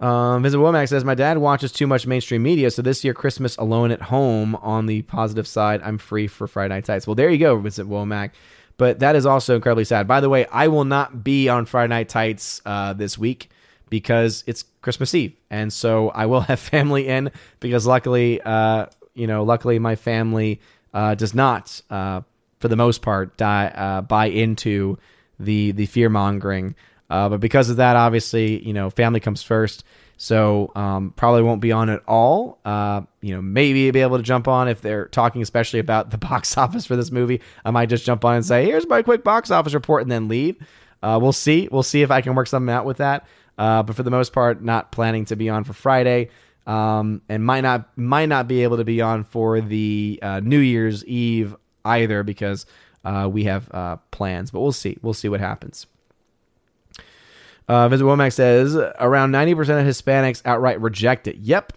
Um, Vince Womack says, My dad watches too much mainstream media, so this year, Christmas alone at home. On the positive side, I'm free for Friday Night Tights. Well, there you go, Vince Womack. But that is also incredibly sad. By the way, I will not be on Friday Night Tights uh, this week because it's Christmas Eve. And so I will (laughs) have family in because luckily, uh, you know, luckily my family uh, does not, uh, for the most part, die, uh, buy into the, the fear mongering uh, but because of that, obviously, you know, family comes first. So um, probably won't be on at all. Uh, you know, maybe be able to jump on if they're talking, especially about the (laughs) box office for this movie. I might just jump on and say, "Here's my quick box office report," and then leave. Uh, we'll see. We'll see if I can work something out with that. Uh, but for the most part, not planning to be on for Friday, um, and might not might not be able to be on for the uh, New Year's Eve either because uh, we have uh, plans. But we'll see. We'll see what happens. Uh, Vince Womack says around 90% of Hispanics outright reject it. Yep,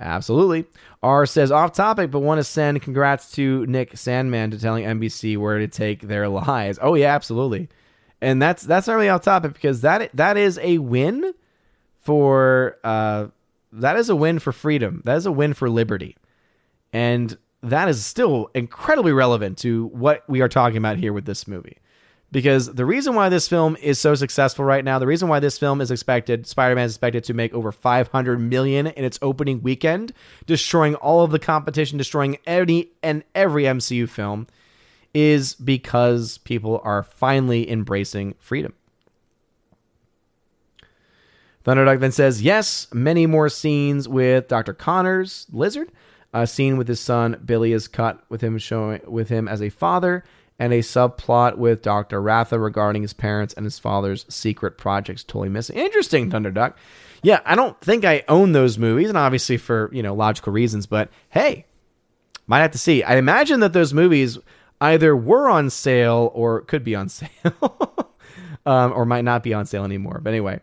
absolutely. R says off topic, but want to send congrats to Nick Sandman to telling NBC where to take their (laughs) lies. Oh yeah, absolutely. And that's that's not really off topic because that that is a win for uh, that is a win for freedom. That is a win for liberty, and that is still incredibly relevant to what we are talking about here with this movie because the reason why this film is so successful right now, the reason why this film is expected, Spider-Man is expected to make over 500 million in its opening weekend, destroying all of the competition, destroying any and every MCU film, is because people are finally embracing freedom. Thunderduck then says, yes, many more scenes with Dr. Connors, Lizard. A scene with his son Billy is cut with him showing with him as a father and a subplot with Dr. Ratha regarding his parents and his father's secret projects totally missing. Interesting, Thunderduck. Yeah, I don't think I own those movies, and obviously for you know logical reasons. But hey, might have to see. I imagine that those movies either were on sale or could be on (laughs) sale, um, or might not be on sale anymore. But anyway,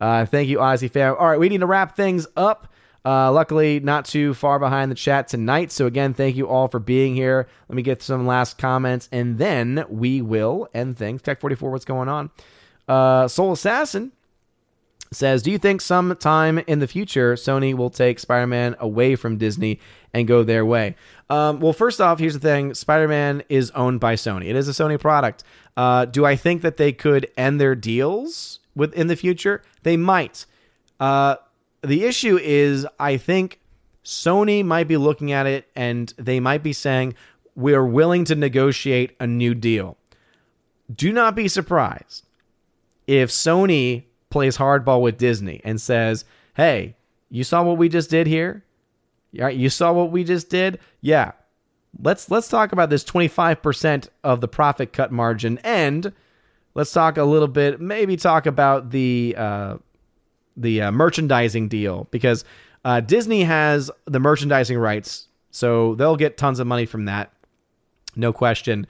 uh, thank you, Ozzy fam. All right, we need to wrap things up. Uh, luckily, not too far behind the chat tonight. So, again, thank you all for being here. Let me get some last comments, and then we will end things. Tech 44, what's going on? Uh, Soul Assassin says, Do you think sometime in the future Sony will take Spider Man away from Disney and go their way? Um, well, first off, here's the thing Spider Man is owned by Sony, it is a Sony product. Uh, do I think that they could end their deals with in the future? They might. Uh, the issue is, I think Sony might be looking at it and they might be saying, we're willing to negotiate a new deal. Do not be surprised if Sony plays hardball with Disney and says, hey, you saw what we just did here? You saw what we just did? Yeah. Let's let's talk about this 25% of the profit cut margin and let's talk a little bit maybe talk about the uh, the uh, merchandising deal because uh, Disney has the merchandising rights, so they'll get tons of money from that, no question.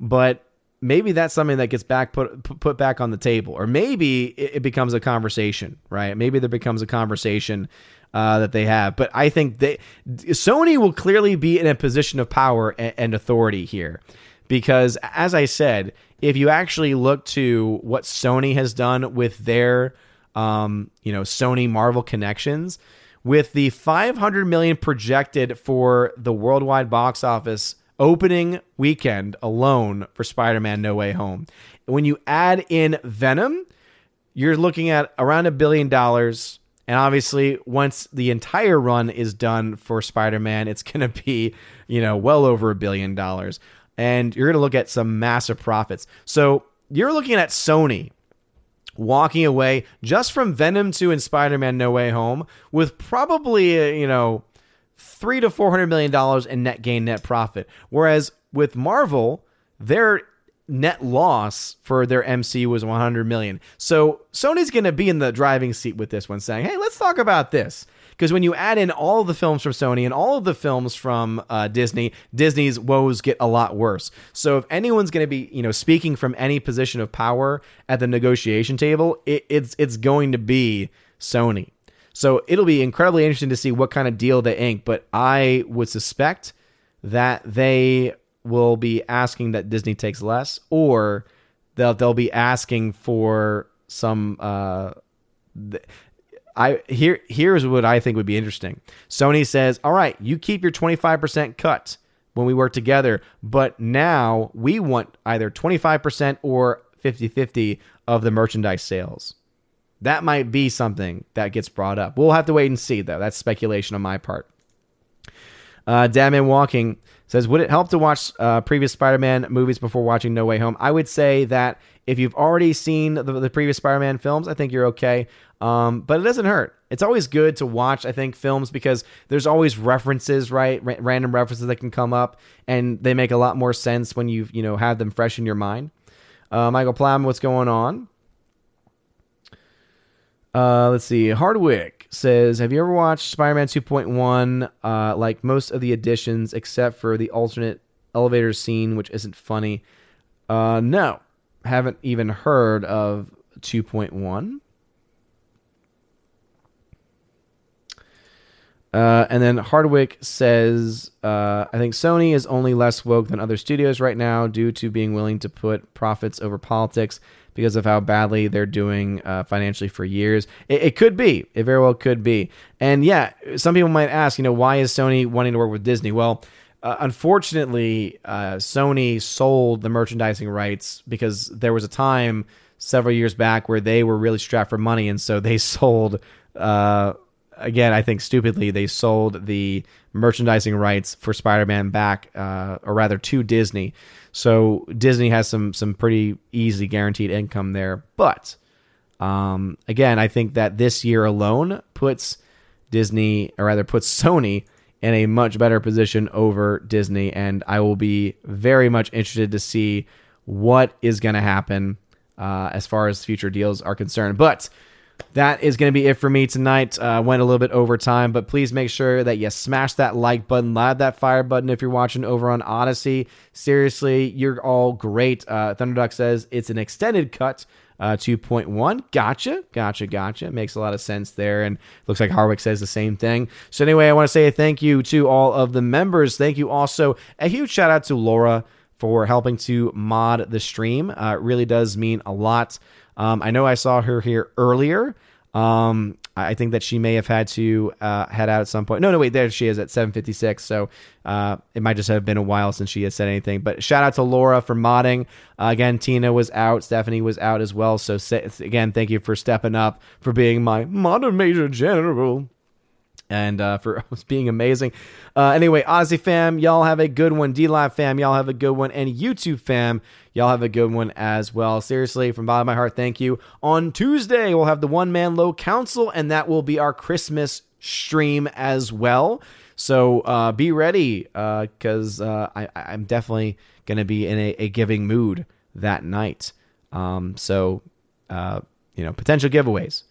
But maybe that's something that gets back put put back on the table, or maybe it, it becomes a conversation, right? Maybe there becomes a conversation uh, that they have. But I think they Sony will clearly be in a position of power and, and authority here, because as I said, if you actually look to what Sony has done with their um, you know Sony Marvel connections with the 500 million projected for the worldwide box office opening weekend alone for Spider-Man No Way Home. When you add in Venom, you're looking at around a billion dollars. And obviously, once the entire run is done for Spider-Man, it's (laughs) going to be, you know, well over a billion dollars. And you're going to look at some massive profits. So you're looking at Sony walking away just from Venom 2 and Spider-Man No Way Home with probably, uh, you know, 3 to 400 million dollars in net gain net profit. Whereas with Marvel, their net loss for their MC was 100 million. So Sony's going to be in the driving seat with this one saying, "Hey, let's talk about this." Because when you add in all the films from Sony and all of the films from uh, Disney, Disney's woes get a lot worse. So if anyone's going to be, you know, speaking from any position of power at the negotiation table, it, it's it's going to be Sony. So it'll be incredibly interesting to see what kind of deal they ink. But I would suspect that they will be asking that Disney takes less, or they'll they'll be asking for some. Uh, I here here's what I think would be interesting. Sony says, "All right, you keep your 25% cut when we work together, but now we want either 25% or 50-50 of the merchandise sales." That might be something that gets brought up. We'll have to wait and see though. That's speculation on my part. Uh, Walking says, Would it help to watch uh, previous Spider Man movies before watching No Way Home? I would say that if you've already seen the, the previous Spider Man films, I think you're okay. Um, but it doesn't hurt. It's always good to watch, I think, films because there's always references, right? R- random references that can come up, and they make a lot more sense when you you know have them fresh in your mind. Uh, Michael Plum, what's going on? Uh, let's see. Hardwick says, "Have you ever watched Spider-Man 2.1? Uh, like most of the editions, except for the alternate elevator scene, which isn't funny. Uh, no, haven't even heard of 2.1. Uh, and then Hardwick says, uh, I think Sony is only less woke than other studios right now due to being willing to put profits over politics because of how badly they're doing uh, financially for years. It, it, could be. It very well could be. And yeah, some people might ask, you know, why is Sony wanting to work with Disney? Well, uh, unfortunately, uh, Sony sold the merchandising rights because there was a time several years back where they were really strapped for money, and so they (laughs) sold. Again, I think stupidly, they sold the merchandising rights for Spider-Man back, uh, or rather, to Disney. So Disney has some some pretty easy guaranteed income there. But um, again, I think that this year alone puts Disney, or rather puts Sony, in a much better position over Disney, and I will be very much interested to see what is going to happen uh, as far as future deals are concerned. But that is going to be it for me tonight. Uh, went a little bit over time, but please make sure that you smash that like button, loud that fire button if you're watching over on Odysee. Seriously, you're all great. Uh, Thunderduck says it's an extended cut. Uh, 2.1. Gotcha. Gotcha. Gotcha. Makes a lot of sense there. And looks like Harwick says the same thing. So, anyway, I want to say thank you to all of the members. Thank you also. A huge shout out to Laura for helping to mod the stream. Uh, it really does mean a lot. Um, I know I saw her here earlier. Um, I think that she may have had to uh, head out at some point. No, no, wait, there she is at 7:56. So uh, it might just have been a while since she has said anything. But shout out to Laura for modding. Uh, again, Tina was out, Stephanie was out as well. So again, thank you for stepping up for being my modern major general and uh, for (laughs) being amazing. Uh, anyway, Aussie fam, y'all have a good one. DLive fam, y'all have a good one. And YouTube fam, y'all have a good one as well. Seriously, from bottom of my heart, thank you. On Tuesday, we'll have the One Man Low Council, and that will be our Christmas stream as well. So uh, be ready because uh, uh, I, am definitely going to be in a, a, giving mood that night. Um, so, uh, you know, potential giveaways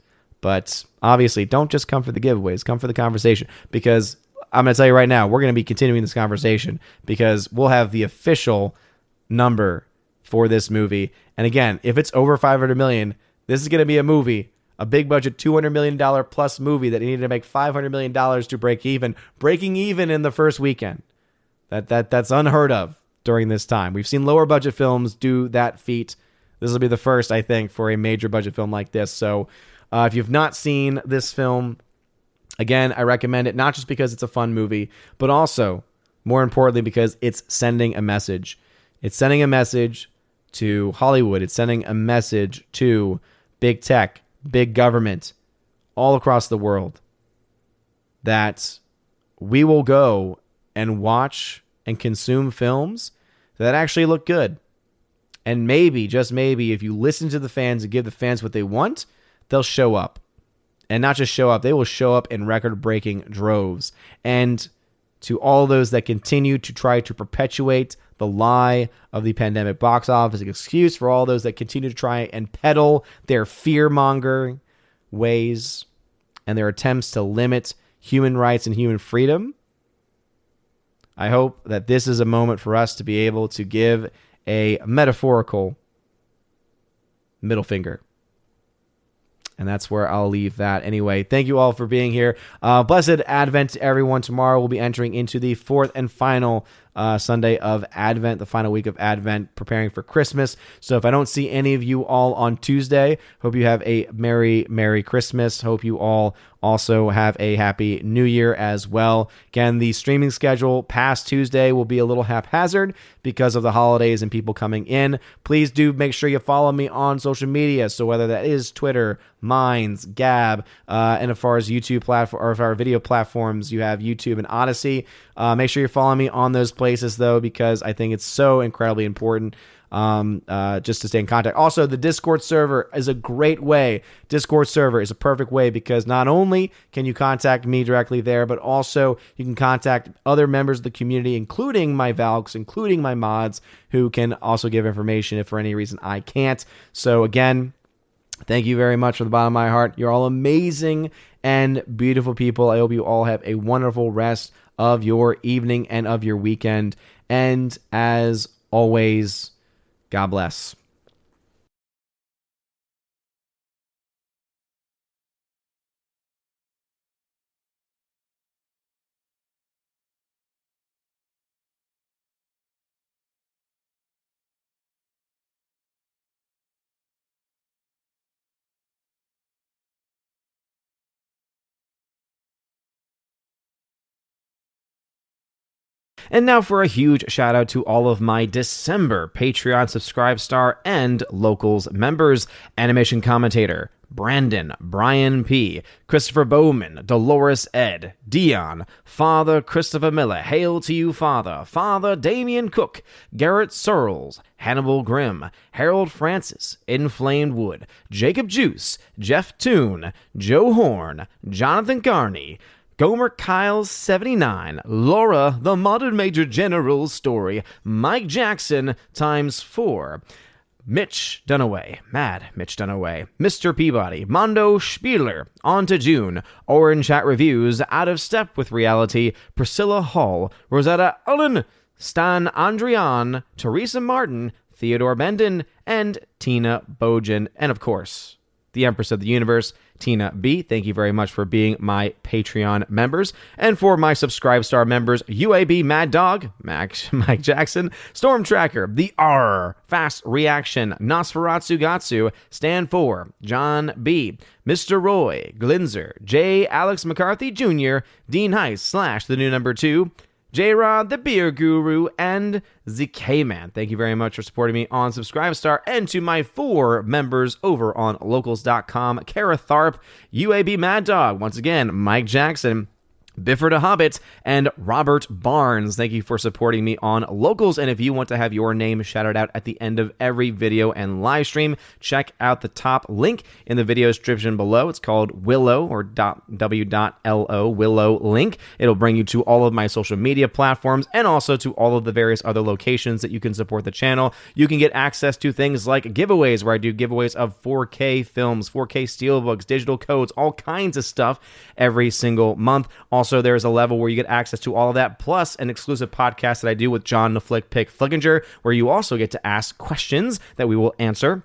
But obviously, don't just come for the giveaways, come for the conversation because I'm going to tell you right now, we're going to be continuing this conversation because we'll have the official number for this movie. And again, if it's over 500 million, this is going to be a movie, a big budget 200 million dollar plus movie that needed to make 500 million dollars to break even, breaking even in the first weekend. That that that's unheard of during this time. We've seen lower budget films do that feat. This will be the first, I think, for a major budget film like this. So, uh, if you've not seen this film, again, I recommend it not just because it's a fun movie, but also more importantly because it's sending a message. It's sending a message to Hollywood. It's sending a message to big tech, big government, all across the world that we will go and watch and consume films that actually look good. And maybe, just maybe, if you listen to the fans and give the fans what they want, they'll show up. And not just show up, they will show up in record breaking droves. And to all those that continue to try to perpetuate the lie of the pandemic box office, an excuse for all those that continue to try and peddle their fear mongering ways and their attempts to limit human rights and human freedom. I hope that this is a moment for us to be able to give a metaphorical middle finger. And that's where I'll leave that. Anyway, thank you all for being here. Uh, blessed Advent to everyone. Tomorrow we'll be entering into the fourth and final uh, Sunday of Advent, the final week of Advent, preparing for Christmas. So if I don't see any of you all on Tuesday, hope you have a Merry, Merry Christmas. Hope you all also have a happy new year as well. Again, the streaming schedule past Tuesday will be a little haphazard because of the holidays and people coming in. Please do make sure you follow me on social media. So whether that is Twitter, Minds, Gab, uh, and as far as YouTube platform or if our video platforms, you have YouTube and Odysee. Uh, make sure you're following me on those places though, because I think it's so incredibly important um, uh, just to stay in contact. Also, the Discord server is a great way. Discord server is a perfect way because not only can you contact me directly there, but also you can contact other members of the community, including my Valks, including my mods, who can also give information if for any reason I can't. So, again, Thank you very much from the bottom of my heart. You're all amazing and beautiful people. I hope you all have a wonderful rest of your evening and of your weekend. And as always, God bless. And now for a huge shout out to all of my December Patreon Subscribe Star and Locals members. Animation commentator Brandon, Brian P., Christopher Bowman, Dolores Ed, Dion, Father Christopher Miller, Hail to you, Father, Father Damian Cook, Garrett Searles, Hannibal Grimm, Harold Francis, Inflamed Wood, Jacob Juice, Jeff Toon, Joe Horn, Jonathan Carney, Gomer Kyles 79, Laura, the modern Major General's story, Mike Jackson times 4. Mitch Dunaway, Mad Mitch Dunaway, Mr. Peabody, Mondo Spieler, On to June, Orange Chat Reviews, Out of Step with Reality, Priscilla Hall, Rosetta Allen, Stan Andrian, Teresa Martin, Theodore Bendon, and Tina Bojan, and of course, the Empress of the Universe, Tina B. Thank you very much for being my Patreon members. And for my Subscribe Star members, UAB Mad Dog, Max, (laughs) Mike Jackson, Storm Tracker, The R, Fast Reaction, Nosferatu Gatsu, Stand For, John B., Mr. Roy, Glinzer, J. Alex McCarthy Jr., Dean Heiss slash the new number two, J Rod, the Beer Guru, and ZK Man. Thank you very much for supporting me on Subscribestar and to my four members over on locals.com Kara Tharp, UAB Mad Dog, once again, Mike Jackson, Bifford a Hobbit, and Robert Barnes. Thank you for supporting me on Locals. And if you want to have your name shouted out at the end of every video and live stream, check out the top link in the video description below. It's called Willow or w.lo Willow link. It'll bring you to all of my social media platforms and also to all of the various other locations that you can support the channel. You can get access to things like giveaways where I do giveaways of 4K films, 4K steelbooks, digital codes, all kinds of stuff every single month. Also also, there's a level where you get access to all of that, plus an exclusive podcast that I do with John the Flick Pick Flickinger, where you also get to ask questions that we will answer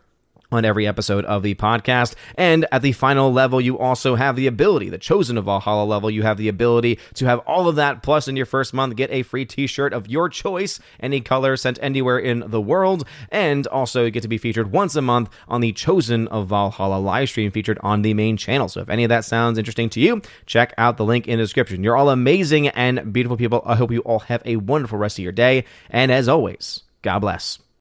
on every episode of the podcast. And at the final level, you also have the ability, the chosen of Valhalla level, you have the ability to have all of that. Plus, in your first month, get a free t shirt of your choice, any color sent anywhere in the world. And also, you get to be featured once a month on the chosen of Valhalla live stream featured on the main channel. So, if any of that sounds interesting to you, check out the link in the description. You're all amazing and beautiful people. I hope you all have a wonderful rest of your day. And as always, God bless.